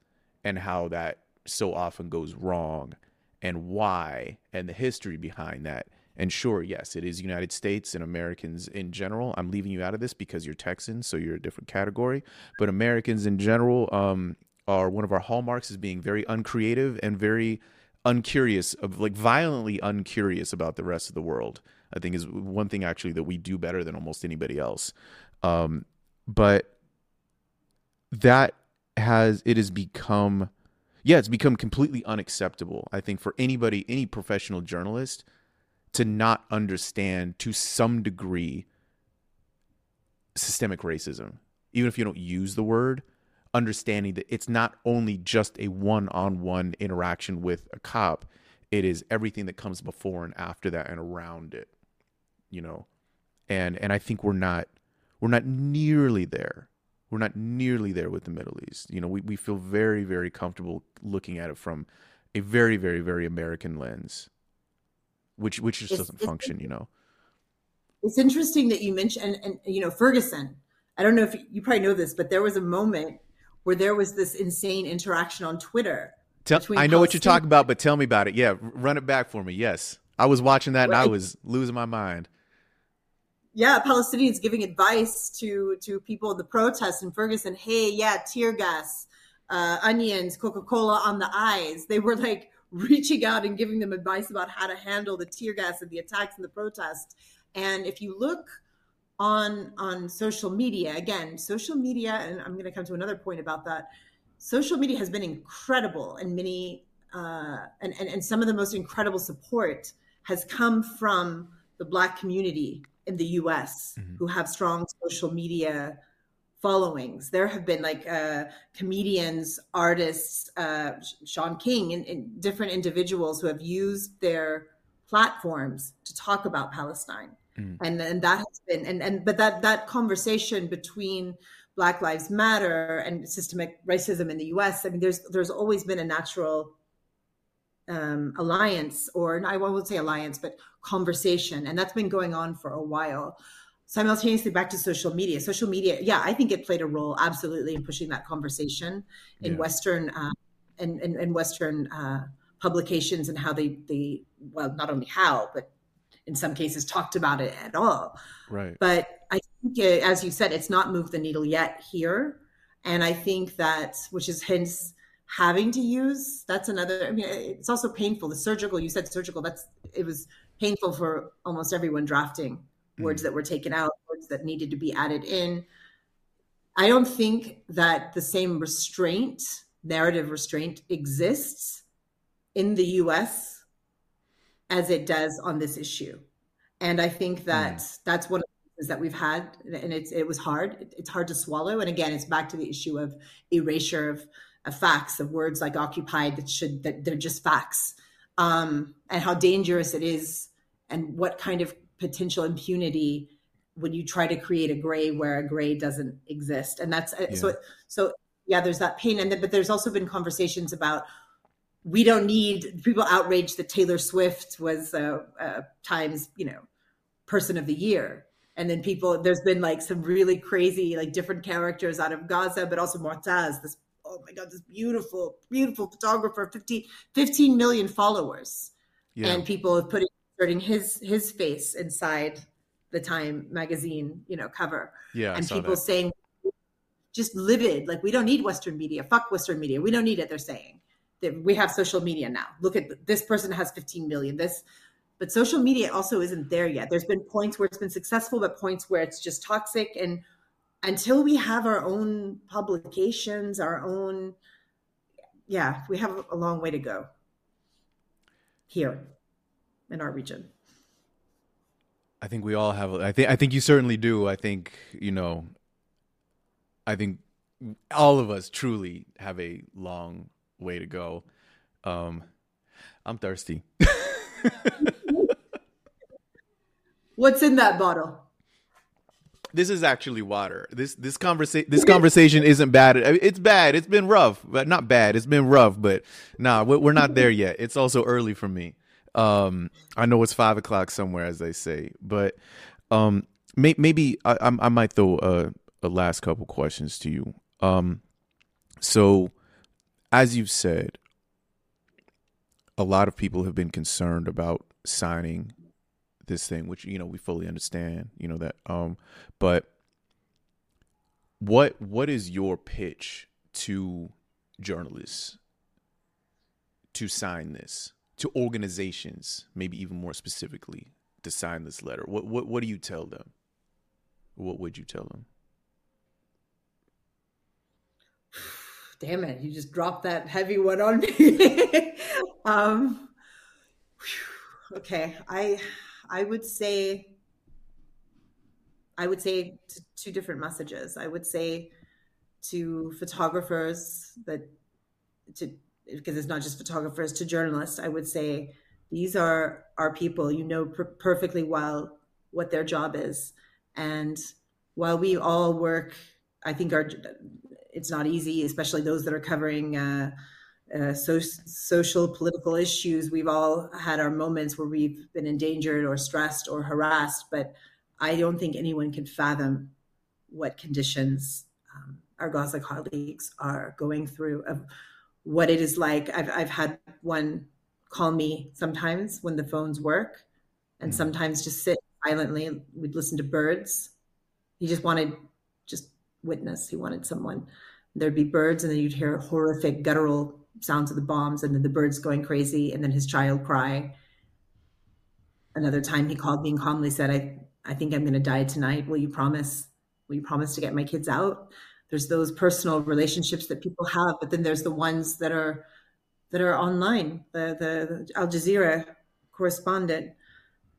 and how that so often goes wrong and why and the history behind that. And sure, yes, it is United States and Americans in general. I'm leaving you out of this because you're Texan, so you're a different category. But Americans in general um, are one of our hallmarks as being very uncreative and very uncurious of like violently uncurious about the rest of the world. I think is one thing actually that we do better than almost anybody else. Um, but that has it has become yeah, it's become completely unacceptable. I think for anybody, any professional journalist to not understand to some degree systemic racism, even if you don't use the word, understanding that it's not only just a one on one interaction with a cop, it is everything that comes before and after that and around it, you know. And and I think we're not we're not nearly there we're not nearly there with the Middle East. You know, we, we feel very, very comfortable looking at it from a very, very, very American lens, which which just it's, doesn't it's, function, you know. It's interesting that you mentioned and, and you know, Ferguson. I don't know if you probably know this, but there was a moment where there was this insane interaction on Twitter. Tell, I know what you're talking about, but tell me about it. Yeah, run it back for me. Yes. I was watching that right. and I was losing my mind yeah, Palestinians giving advice to to people in the protests in Ferguson. Hey, yeah, tear gas, uh, onions, Coca Cola on the eyes. They were like reaching out and giving them advice about how to handle the tear gas and the attacks and the protests. And if you look on on social media, again, social media, and I'm going to come to another point about that. Social media has been incredible, and many uh, and, and and some of the most incredible support has come from the Black community in the US mm-hmm. who have strong social media followings. There have been like uh, comedians, artists, uh, Shaun King, and, and, different individuals who have used their platforms to talk about Palestine. Mm. And and that has been and and but that that conversation between Black Lives Matter and systemic racism in the U.S. I mean, there's there's always been a natural um, alliance, or I won't say alliance, but conversation, and that's been going on for a while. Simultaneously, back to social media. Social media, yeah, I think it played a role absolutely in pushing that conversation in yeah. Western uh, in, in, in, Western uh, publications and how they they well, not only how, but in some cases talked about it at all. Right. But I think, it, as you said, it's not moved the needle yet here, and I think that, which is hence having to use that's another i mean it's also painful. The surgical you said surgical that's it was painful for almost everyone drafting mm. words that were taken out words that needed to be added in. I don't think that the same restraint narrative restraint exists in the us as it does on this issue. And i think that mm. that's one of the things that we've had and it's it was hard. It's hard to swallow. And again it's back to the issue of erasure of facts of words like occupied that should that they're just facts. Um, and how dangerous it is and what kind of potential impunity when you try to create a gray where a gray doesn't exist. And that's uh, yeah. so so yeah there's that pain. And then, but there's also been conversations about we don't need people outraged that taylor swift was uh, uh, times you know person of the year. And then people there's been like some really crazy like different characters out of gaza but also Mouataz, this oh my god, this beautiful, beautiful photographer, 15, 15 million followers, yeah. and people have put inserting his his face inside the Time magazine, you know, cover. Yeah, and people that. saying just livid, like we don't need Western media. Fuck Western media. We don't need it. They're saying that we have social media now. Look at this person has 15 million. This but social media also isn't there yet. There's been points where it's been successful, but points where it's just toxic and until we have our own publications, our own, yeah, we have a long way to go here in our region. I think we all have. I think. I think you certainly do. I think you know. I think all of us truly have a long way to go. Um, I'm thirsty. What's in that bottle? This is actually water. This this conversation this conversation isn't bad. It's bad. It's been rough, but not bad. It's been rough, but nah, we're not there yet. It's also early for me. Um, I know it's five o'clock somewhere, as they say, but um, may, maybe I, I might throw a, a last couple questions to you. Um, so as you've said, a lot of people have been concerned about signing this thing, which you know we fully understand. You know that, um, but what what is your pitch to journalists to sign this to organizations, maybe even more specifically, to sign this letter? What what what do you tell them? What would you tell them? Damn it! You just dropped that heavy one on me. um, okay, I I would say I would say two different messages. I would say to photographers that to because it's not just photographers to journalists. I would say these are our people. You know per- perfectly well what their job is, and while we all work, I think our it's not easy, especially those that are covering. Uh, uh, so, social political issues. We've all had our moments where we've been endangered or stressed or harassed but i don't think anyone can fathom what conditions um, our gaza colleagues are going through of what it is like. I've, I've had one call me sometimes when the phones work and mm-hmm. sometimes just sit silently. We'd listen to birds. He just wanted just witness. He wanted someone. There'd be birds and then you'd hear horrific guttural sounds of the bombs and then the birds going crazy and then his child cry. Another time he called me and calmly said, I, I think I'm going to die tonight. Will you promise? Will you promise to get my kids out? There's those personal relationships that people have, but then there's the ones that are that are online. The the, Al Jazeera correspondent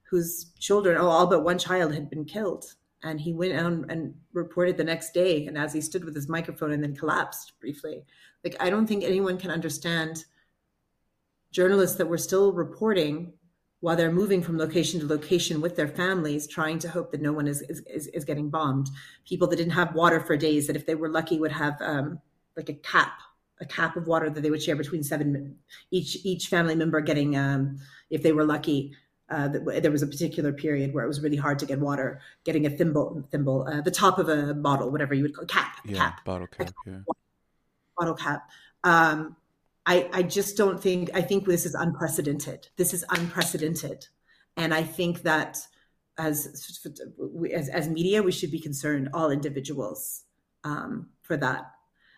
whose children, oh, all but one child had been killed. And he went out and reported the next day. And as he stood with his microphone and then collapsed briefly, like, I don't think anyone can understand journalists that were still reporting while they're moving from location to location with their families, trying to hope that no one is, is, is getting bombed. People that didn't have water for days, that if they were lucky would have um, like a cap, a cap of water that they would share between seven, each each family member getting, um, if they were lucky, uh, there was a particular period where it was really hard to get water, getting a thimble, thimble, uh, the top of a bottle, whatever you would call cap, yeah, cap, bottle cap, yeah bottle cap. Um, I, I just don't think, I think this is unprecedented. This is unprecedented. And I think that as, as, as media, we should be concerned, all individuals, um, for that.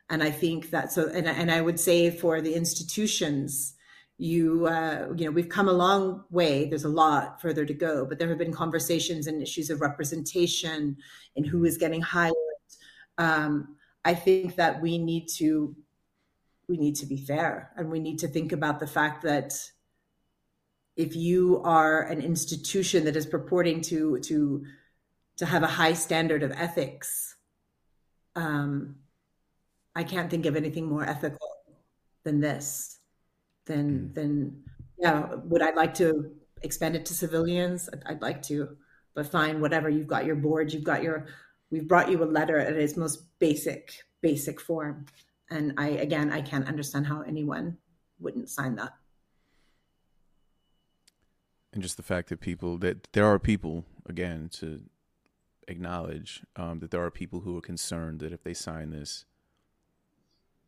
And I think that so, and, and I would say for the institutions, you uh, you know we've come a long way there's a lot further to go but there have been conversations and issues of representation and who is getting hired um, I think that we need to we need to be fair and we need to think about the fact that if you are an institution that is purporting to to to have a high standard of ethics um, i can't think of anything more ethical than this than mm. than yeah would i like to expand it to civilians I'd, I'd like to but fine whatever you've got your board you've got your we've brought you a letter at its most basic basic form. And i again i can't understand how anyone wouldn't sign that. And just the fact that people that there are people again to acknowledge um, that there are people who are concerned that if they sign this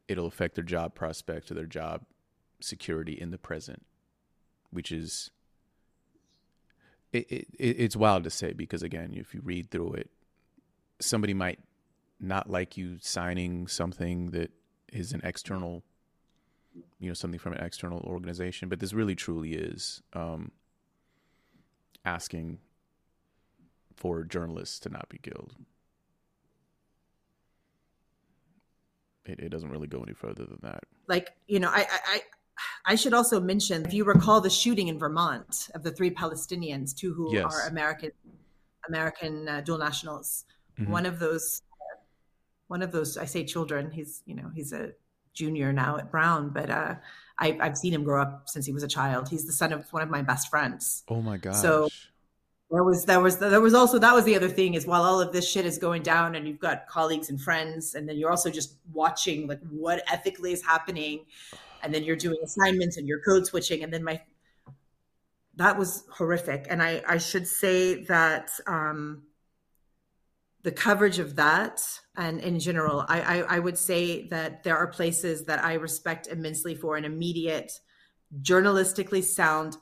it'll affect their job prospects or their job security in the present which is it, it, it's wild to say because again if you read through it somebody might not like you signing something that is an external you know something from an external organization but this really truly is um, asking for journalists to not be killed it, it doesn't really go any further than that like you know i i I should also mention, if you recall the shooting in Vermont of the three Palestinians, two who yes. are American American uh, dual nationals. Mm-hmm. One of those, one of those, I say children. He's you know he's a junior now at Brown, but uh, I, I've seen him grow up since he was a child. He's the son of one of my best friends. Oh my gosh! So there was there was there was also that was the other thing is while all of this shit is going down and you've got colleagues and friends and then you're also just watching like what ethically is happening and then you're doing assignments and you're code switching and then my that was horrific and i i should say that um the coverage of that and in general I, I i would say that there are places that i respect immensely for an immediate journalistically sound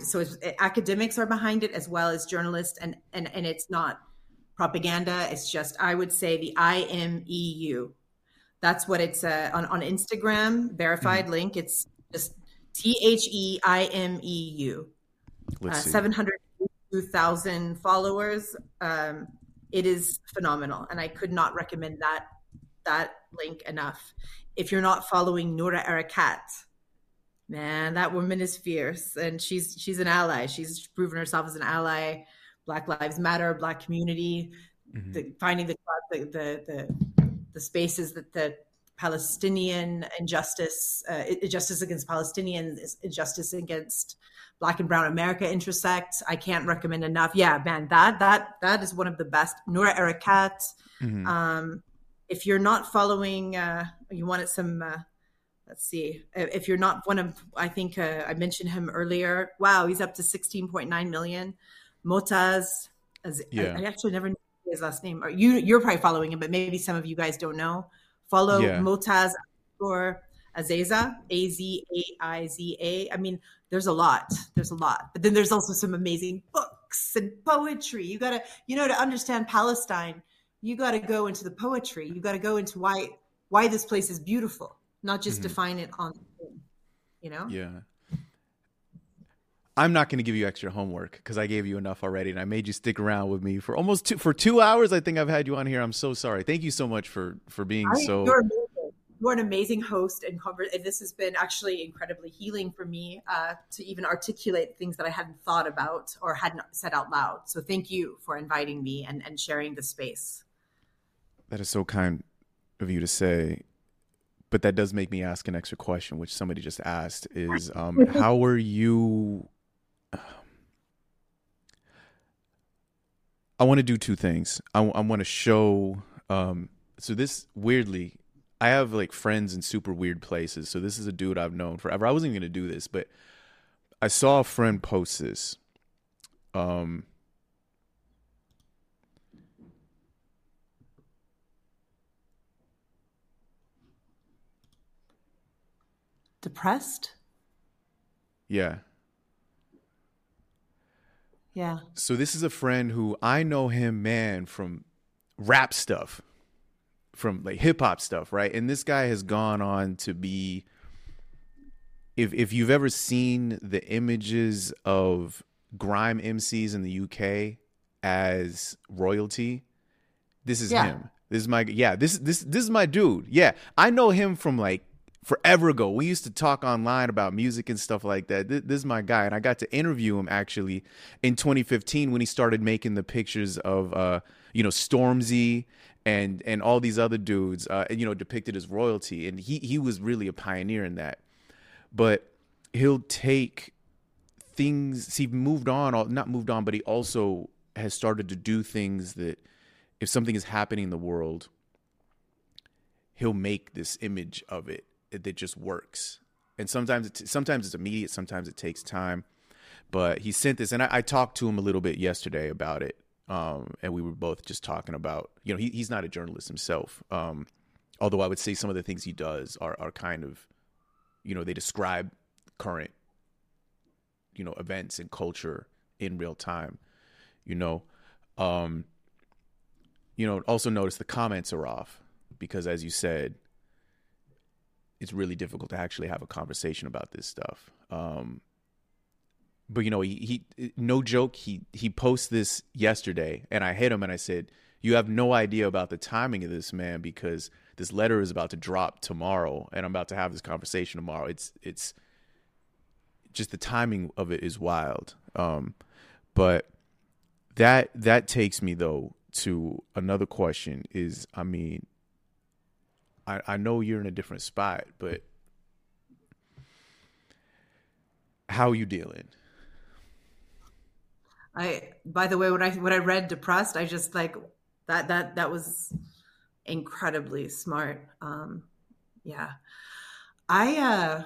so academics are behind it as well as journalists and and and it's not propaganda it's just i would say the imeu that's what it's uh, on on instagram verified mm-hmm. link it's just t-h-e-i-m-e-u uh, 702000 followers um, it is phenomenal and i could not recommend that that link enough if you're not following Noura Erakat man, that woman is fierce, and she's she's an ally. She's proven herself as an ally. Black Lives Matter, Black community, mm-hmm. the, finding the, the the the the spaces that the Palestinian injustice, uh, injustice against Palestinians, injustice against Black and Brown America intersect. I can't recommend enough. Yeah, man, that that that is one of the best. Noura Erakat. Mm-hmm. Um, if you're not following, uh, you wanted some uh, let's see if you're not one of i think uh, i mentioned him earlier wow he's up to 16.9 million motaz as yeah. I, I, actually never knew his last name or you you're probably following him but maybe some of you guys don't know follow yeah. motaz or Azaiza, A Z A I Z A. I mean, there's a lot. There's a lot. But then there's also some amazing books and poetry. You got to, you know, to understand Palestine, you got to go into the poetry. You got to go into why why this place is beautiful not just mm-hmm. define it on you know yeah i'm not going to give you extra homework because i gave you enough already and i made you stick around with me for almost two for two hours i think i've had you on here i'm so sorry thank you so much for for being I, so you're, an amazing host and, conver- and this has been actually incredibly healing for me uh, to even articulate things that i hadn't thought about or hadn't said out loud so thank you for inviting me and, and sharing the space that is so kind of you to say but that does make me ask an extra question, which somebody just asked: is um, how are you? I want to do two things. I, I want to show. Um, so this weirdly, I have like friends in super weird places. So this is a dude I've known forever. I wasn't even gonna do this, but I saw a friend post this. Um, depressed? Yeah. Yeah. So this is a friend who I know him, man, from rap stuff, from like hip hop stuff, right? And this guy has gone on to be if if you've ever seen the images of grime MCs in the UK as royalty, this is yeah. him. This is my yeah, this this this is my dude. Yeah. I know him from like forever ago. We used to talk online about music and stuff like that. This, this, is my guy, and I got to interview him actually in 2015 when he started making the pictures of, uh, you know, Stormzy and and all these other dudes, uh, you know, depicted as royalty, and he he was really a pioneer in that. But he'll take things. He moved on, not moved on, but he also has started to do things that, if something is happening in the world, he'll make this image of it that just works. And sometimes it, sometimes it's immediate, sometimes it takes time. But he sent this, and I, I talked to him a little bit yesterday about it. Um, and we were both just talking about, you know, he, he's not a journalist himself. Um, although I would say some of the things he does are, are kind of, you know, they describe current, you know, events and culture in real time, you know. Um, you know, also notice the comments are off because, as you said, it's really difficult to actually have a conversation about this stuff. Um, but you know, he, he no joke, he he posts this yesterday, and I hit him and I said, "You have no idea about the timing of this man because this letter is about to drop tomorrow, and I'm about to have this conversation tomorrow. It's it's just the timing of it is wild." Um, but that that takes me though to another question: is I mean, I, I know you're in a different spot, but how are you dealing? I by the way, when I when I read depressed, I just like that that that was incredibly smart. Um, yeah, I uh,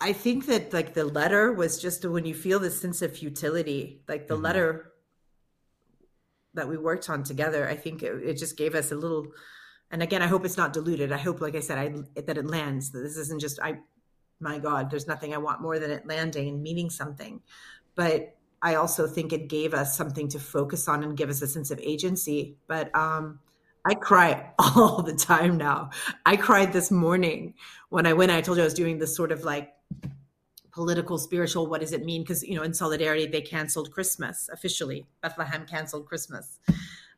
I think that like the letter was just when you feel this sense of futility, like the mm-hmm. letter that we worked on together. I think it, it just gave us a little. And again, I hope it's not diluted. I hope, like I said, I that it lands. That this isn't just I. My God, there's nothing I want more than it landing and meaning something but I also think it gave us something to focus on and give us a sense of agency. But um, I cry all the time now. I cried this morning when I went. I told you I was doing this sort of like political, spiritual. What does it mean? Because you know, in solidarity, they canceled Christmas officially. Bethlehem canceled Christmas.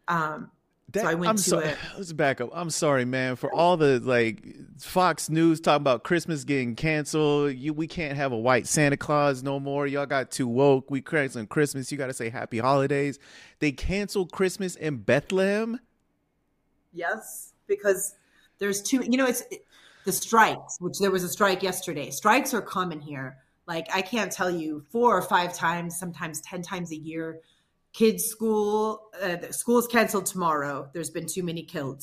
Um, that, so I went I'm to sorry. it. Let's back up. I'm sorry, man, for all the like Fox News talking about Christmas getting canceled. You, we can't have a white Santa Claus no more. Y'all got too woke. We canceling Christmas. You got to say Happy Holidays. They canceled Christmas in Bethlehem. Yes, because there's too. You know, it's it, the strikes. Which there was a strike yesterday. Strikes are common here. Like I can't tell you four or five times, sometimes ten times a year kids school uh, school is canceled tomorrow. There's been too many killed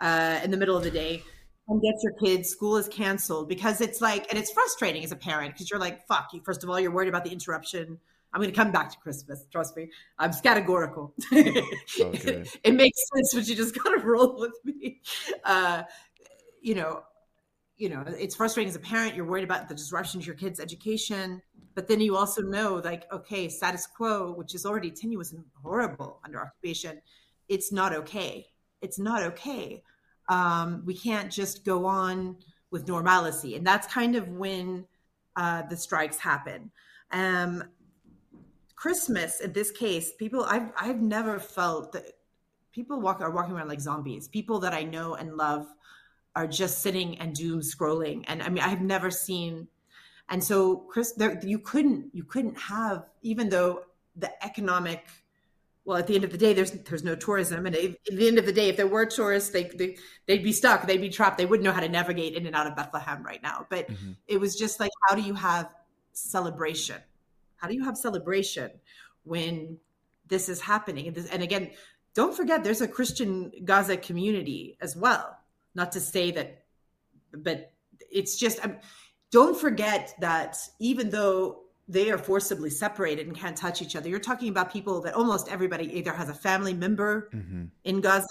uh, in the middle of the day. And get your kids. School is canceled because it's like and it's frustrating as a parent because you're like fuck you. First of all you're worried about the interruption. I'm going to come back to christmas. Trust me. I'm categorical. Okay. it makes sense but you just gotta roll with me. Uh, you know you know it's frustrating as a parent. You're worried about the disruption to your kids education but then you also know like okay status quo which is already tenuous and horrible under occupation it's not okay. It's not okay. Um, we can't just go on with normalcy. And that's kind of when uh, the strikes happen. Um, christmas in this case people i've, I've never felt that people walk are walking around like zombies. People that i know and love are just sitting and doom scrolling. And i mean i've never seen and so chris there, you couldn't you couldn't have even though the economic well at the end of the day there's there's no tourism. And if, at the end of the day if there were tourists they, they they'd be stuck. They'd be trapped. They wouldn't know how to navigate in and out of bethlehem right now. But mm-hmm. it was just like how do you have celebration? How do you have celebration when this is happening? And, this, and again don't forget there's a christian gaza community as well. Not to say that but it's just um, don't forget that even though they are forcibly separated and can't touch each other. You're talking about people that almost everybody either has a family member mm-hmm. in Gaza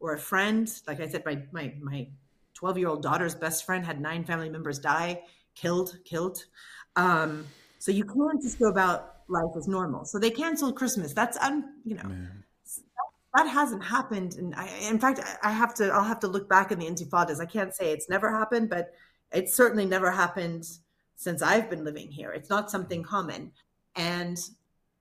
or a friend. Like I said, my my my 12 year old daughter's best friend had nine family members die, killed, killed. Um, so you can't just go about life as normal. So they canceled Christmas. That's un, you know. That hasn't happened, and I, in fact, I have to. I'll have to look back in the Intifadas. I can't say it's never happened, but it's certainly never happened since I've been living here. It's not something common. And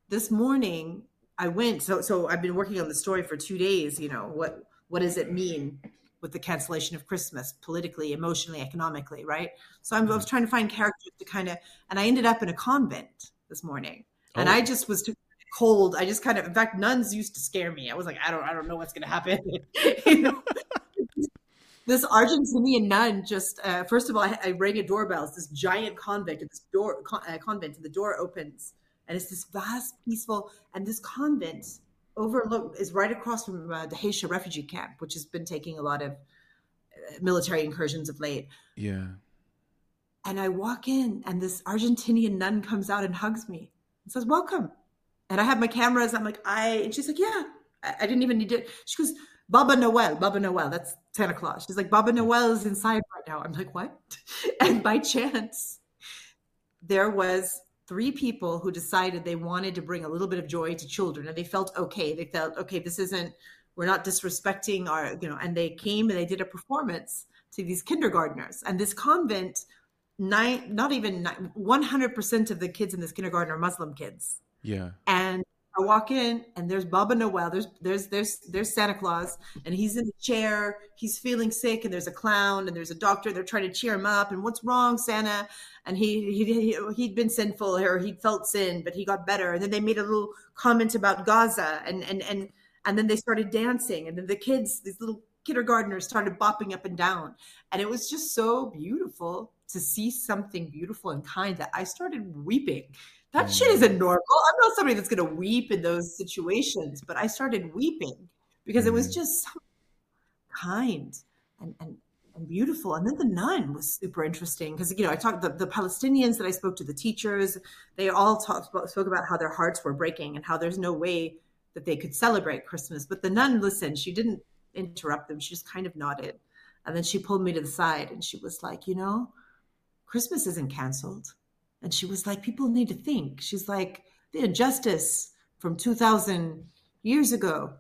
this morning I went so so I've been working on the story for 2 days, you know, what what does it mean with the cancellation of Christmas politically, emotionally, economically, right? So I'm, I was mm-hmm. trying to find characters to kind of and I ended up in a convent this morning. Oh. And I just was too cold. I just kind of in fact nuns used to scare me. I was like I don't I don't know what's going to happen. you know this Argentinian nun just uh, first of all, I, I, rang a doorbell. It's this giant convent at this door con, uh, convent, and the door opens, and it's this vast, peaceful, and this convent overlook is right across from uh, the Haitian refugee camp, which has been taking a lot of uh, military incursions of late. Yeah. And I walk in, and this Argentinian nun comes out and hugs me and says, "Welcome." And I have my cameras. I'm like, I. And she's like, "Yeah." I, I didn't even need it. She goes, Baba Noel, Baba Noel. That's Santa Claus. She's like, Baba Noel is inside right now. I'm like, what? And by chance, there was three people who decided they wanted to bring a little bit of joy to children and they felt okay. They felt, okay, this isn't, we're not disrespecting our, you know, and they came and they did a performance to these kindergartners. And this convent, nine, not even 100% of the kids in this kindergarten are Muslim kids. Yeah. And I walk in and there's Baba Noel. There's there's there's there's Santa Claus and he's in a chair. He's feeling sick and there's a clown and there's a doctor. They're trying to cheer him up. And what's wrong, Santa? And he he he'd been sinful or he felt sin, but he got better. And then they made a little comment about Gaza and and and and then they started dancing and then the kids, these little kindergartners, started bopping up and down. And it was just so beautiful to see something beautiful and kind that I started weeping that shit isn't normal. I'm not somebody that's going to weep in those situations, but I started weeping because it was mm-hmm. just so kind and, and, and beautiful. And then the nun was super interesting because, you know, I talked the, the Palestinians that I spoke to, the teachers, they all talked about, spoke about how their hearts were breaking and how there's no way that they could celebrate Christmas. But the nun listened. She didn't interrupt them. She just kind of nodded. And then she pulled me to the side and she was like, you know, Christmas isn't canceled. And she was like, people need to think. She's like, the injustice from 2000 years ago.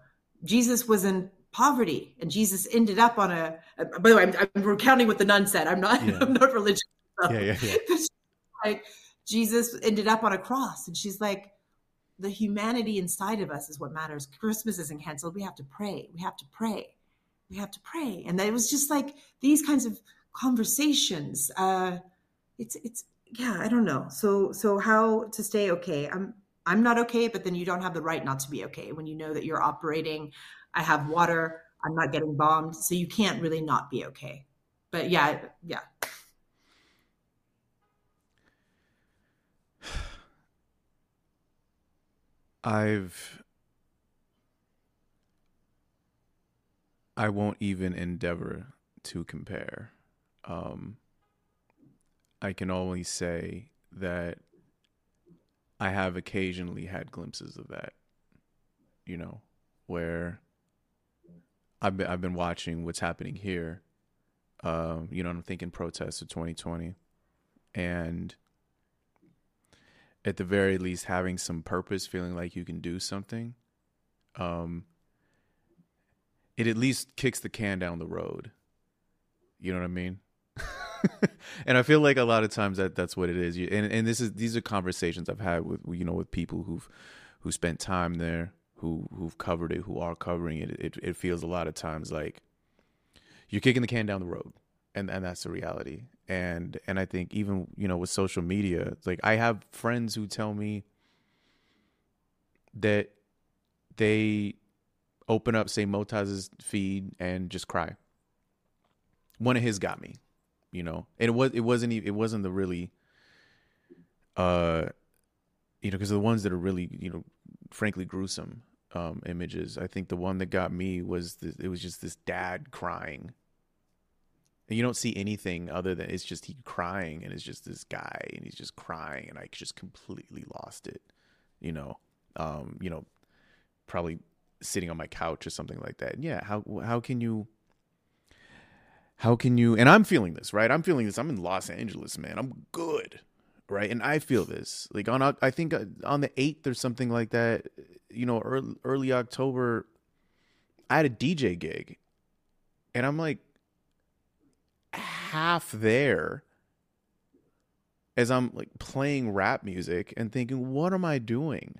Jesus was in poverty and Jesus ended up on a, by the way, I'm, I'm, recounting what the nun said. I'm not, yeah. I'm not religious. Yeah, yeah, yeah. like Jesus ended up on a cross and she's like, the humanity inside of us is what matters. Christmas isn't canceled. We have to pray. We have to pray. We have to pray. And it was just like these kinds of conversations. Uh, it's it's yeah, I don't know. So so how to stay okay? I'm I'm not okay, but then you don't have the right not to be okay when you know that you're operating. I have water. I'm not getting bombed, so you can't really not be okay. But yeah, yeah. I've I won't even endeavor to compare. Um, I can only say that I have occasionally had glimpses of that. You know, where I've been I've been watching what's happening here. Um, you know, I'm thinking protests of 2020, and at the very least, having some purpose, feeling like you can do something. Um, it at least kicks the can down the road. You know what I mean? and I feel like a lot of times that that's what it is. You, and and this is these are conversations I've had with you know with people who've who spent time there, who who've covered it, who are covering it. It it feels a lot of times like you're kicking the can down the road, and and that's the reality. And and I think even you know with social media, like I have friends who tell me that they open up say Motaz's feed and just cry. One of his got me you know, and it was it wasn't even it wasn't the really, uh, you know, because the ones that are really you know, frankly gruesome um images. I think the one that got me was the, it was just this dad crying. And you don't see anything other than it's just he crying and it's just this guy and he's just crying and I just completely lost it, you know. Um, you know, probably sitting on my couch or something like that. Yeah, how how can you how can you and i'm feeling this right? I'm feeling this. I'm in los angeles man. I'm good right? And i feel this. Like on i think uh, on the 8th or something like that you know early, early october i had a dj gig. And i'm like half there as i'm like playing rap music and thinking what am i doing?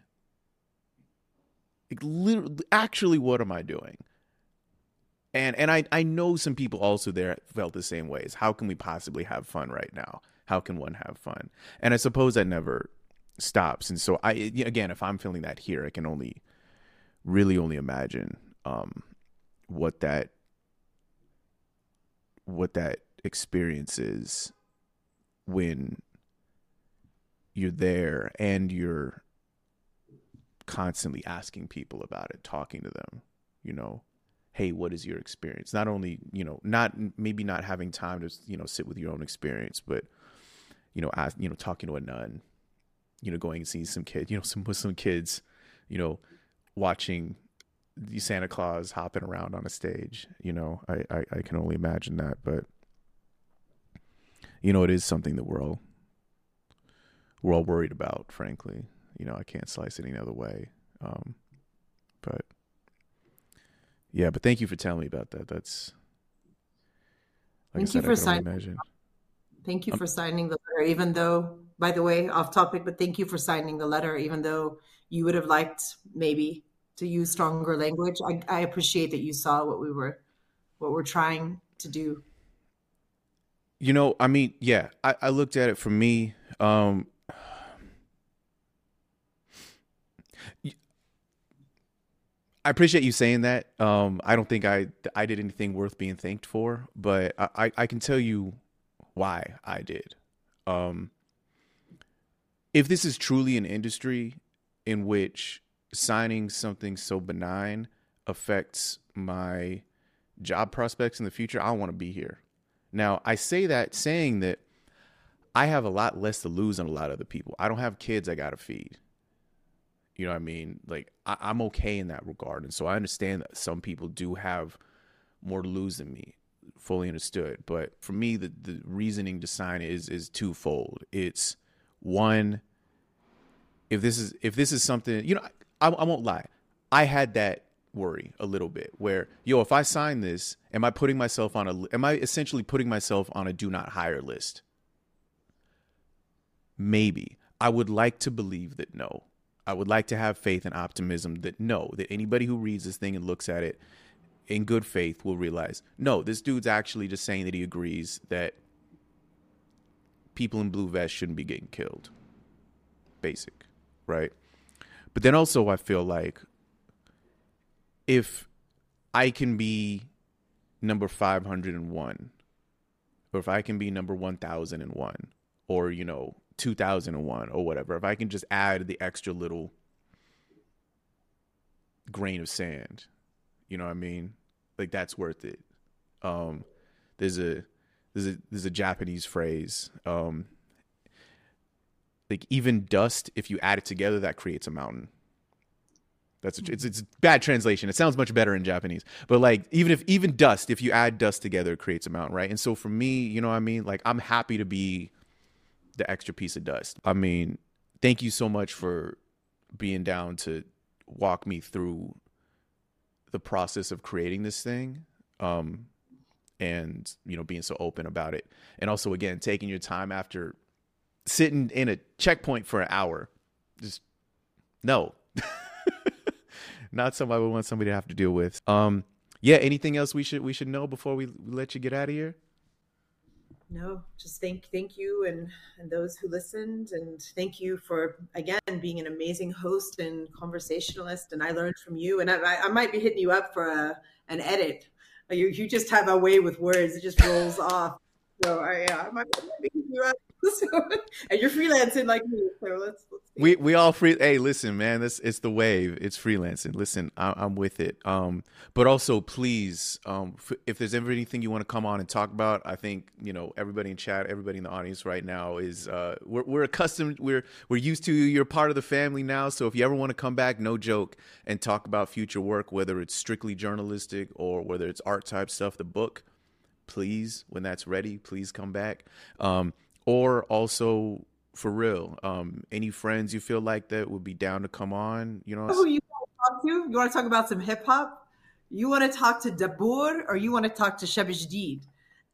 Like literally actually what am i doing and and I I know some people also there felt the same ways. How can we possibly have fun right now? How can one have fun? And I suppose that never stops. And so I again, if I'm feeling that here, I can only really only imagine um, what that what that experience is when you're there and you're constantly asking people about it, talking to them, you know, hey what is your experience? Not only you know not maybe not having time to you know sit with your own experience but you know ask, you know talking to a nun you know going and seeing some kids you know some muslim kids you know watching the santa claus hopping around on a stage you know I, I i can only imagine that but you know it is something that we're all we're all worried about frankly. You know i can't slice it any other way um but yeah, but thank you for telling me about that. That's like thank said, you for signing. Thank you for signing the letter, even though, by the way, off topic, but thank you for signing the letter, even though you would have liked maybe to use stronger language. I, I appreciate that you saw what we were, what we're trying to do. You know, I mean, yeah, I, I looked at it for me. Um, I appreciate you saying that. Um, I don't think I I did anything worth being thanked for, but I, I can tell you why I did. Um, if this is truly an industry in which signing something so benign affects my job prospects in the future, I want to be here. Now, I say that saying that I have a lot less to lose than a lot of other people. I don't have kids I got to feed. You know what I mean? Like, I, I'm okay in that regard. And so I understand that some people do have more to lose than me fully understood. But for me the, the reasoning to sign is is twofold. It's one if this is if this is something you know I, I won't lie. I had that worry a little bit where yo if i sign this am i putting myself on a am i essentially putting myself on a do not hire list? Maybe. I would like to believe that no i would like to have faith and optimism that no that anybody who reads this thing and looks at it in good faith will realize no this dude's actually just saying that he agrees that people in blue vests shouldn't be getting killed. Basic right? But then also i feel like if i can be number 501 or if i can be number 1001 or you know 2001 or whatever if i can just add the extra little grain of sand you know what I mean? Like that's worth it. Um, there's a there's a there's a Japanese phrase. Um, like even dust, if you add it together, that creates a mountain. That's a, it's it's bad translation. It sounds much better in Japanese, but like even if even dust, if you add dust together, it creates a mountain, right? And so for me, you know what I mean? Like I'm happy to be the extra piece of dust. I mean, thank you so much for being down to walk me through the process of creating this thing um, and you know being so open about it. And also again taking your time after sitting in a checkpoint for an hour. Just no. Not something i would want somebody to have to deal with. Um yeah anything else we should we should know before we let you get out of here no just thank thank you and and those who listened and thank you for again being an amazing host and conversationalist and i learned from you and i, I might be hitting you up for a, an edit. You, you just have a way with words it just rolls off. So I, yeah, I might, be hitting you up and you're freelancing like me so let's, let's we we all free hey listen man this it's the wave. It's freelancing. Listen I, am with it. Um but also please um f- if there's ever anything you want to come on and talk about i think you know everybody in chat everybody in the audience right now is uh we're, we're accustomed we're we're used to you're part of the family now. So if you ever want to come back no joke and talk about future work whether it's strictly journalistic or whether it's art type stuff the book please when that's ready please come back. Um or also for real um any friends you feel like that would be down to come on you know who you want to talk to? You want to talk about some hip-hop you want to talk to Daboor or you want to talk to Shabjdeed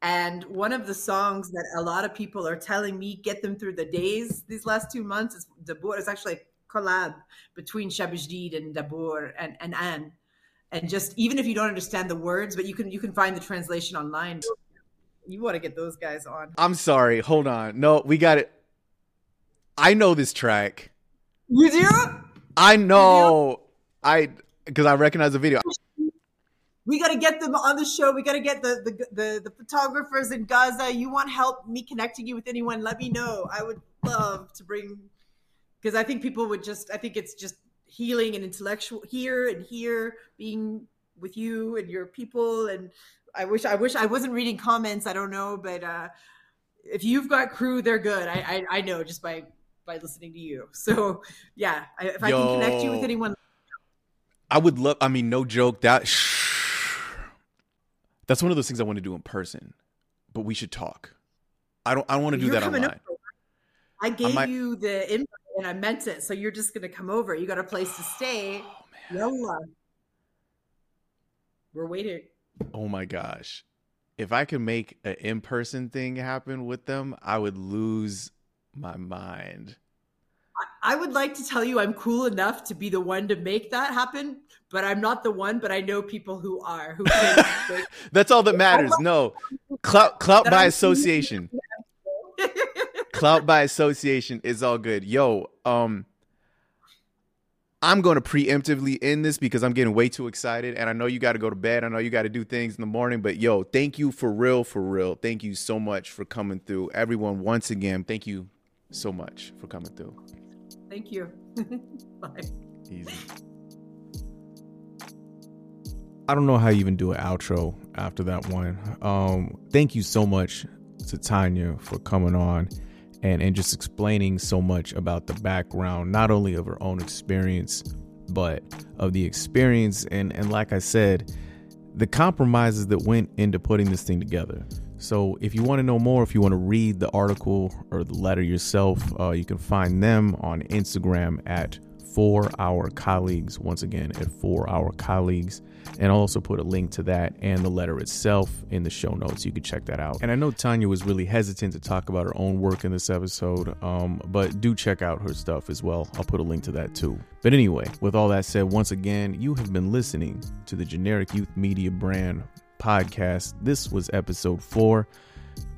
and one of the songs that a lot of people are telling me get them through the days these last two months is Daboor. is actually a collab between Shabjdeed and Daboor and, and Anne and just even if you don't understand the words but you can you can find the translation online you want to get those guys on. I'm sorry. Hold on. No, we got it. I know this track. You do? I know. I because I recognize the video. We got to get them on the show. We got to get the, the, the the photographers in Gaza. You want help me connecting you with anyone? Let me know. I would love to bring because I think people would just. I think it's just healing and intellectual here and here being with you and your people and I wish I wish I wasn't reading comments. I don't know, but uh, if you've got crew, they're good. I, I, I know just by by listening to you. So yeah, I, if I can connect you with anyone, I would love. I mean, no joke. That that's one of those things I want to do in person, but we should talk. I don't. I don't want to do that online. I gave I you the invite and I meant it, so you're just gonna come over. You got a place to stay. Oh, We're waiting. Oh my gosh. If I could make an in person thing happen with them, I would lose my mind. I would like to tell you I'm cool enough to be the one to make that happen, but I'm not the one. But I know people who are. Who That's all that matters. No, clout, clout by association. clout by association is all good. Yo, um, I'm going to preemptively end this because I'm getting way too excited. And I know you got to go to bed. I know you got to do things in the morning. But yo, thank you for real, for real. Thank you so much for coming through. Everyone, once again, thank you so much for coming through. Thank you. Bye. Easy. I don't know how you even do an outro after that one. Um, thank you so much to Tanya for coming on and, and just explaining so much about the background, not only of her own experience, but of the experience and, and like I said, the compromises that went into putting this thing together. So, if you want to know more, if you want to read the article or the letter yourself, uh, you can find them on Instagram at For Our Colleagues. Once again, at For Our Colleagues. And I'll also put a link to that and the letter itself in the show notes. You can check that out. And I know Tanya was really hesitant to talk about her own work in this episode, um, but do check out her stuff as well. I'll put a link to that too. But anyway, with all that said, once again, you have been listening to the Generic Youth Media Brand podcast. This was episode four.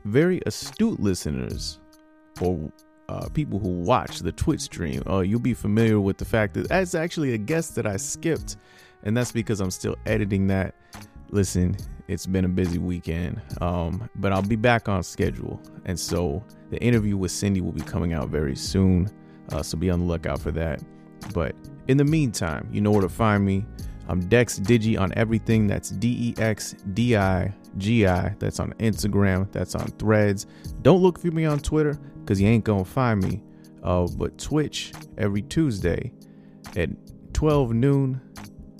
Very astute listeners or uh, people who watch the Twitch stream, uh, you'll be familiar with the fact that that's actually a guest that I skipped, and that's because I'm still editing that. Listen, it's been a busy weekend, um, but I'll be back on schedule, and so the interview with Cindy will be coming out very soon. Uh, so be on the lookout for that. But in the meantime, you know where to find me. I'm Dex Digi on everything. That's D E X D I G I. That's on Instagram. That's on Threads. Don't look for me on Twitter because you ain't gonna find me. Uh, but Twitch every Tuesday at 12 noon,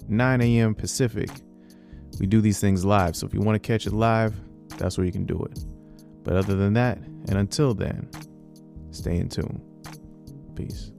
9 a.m. Pacific. We do these things live. So if you want to catch it live, that's where you can do it. But other than that, and until then, stay in tune. Peace.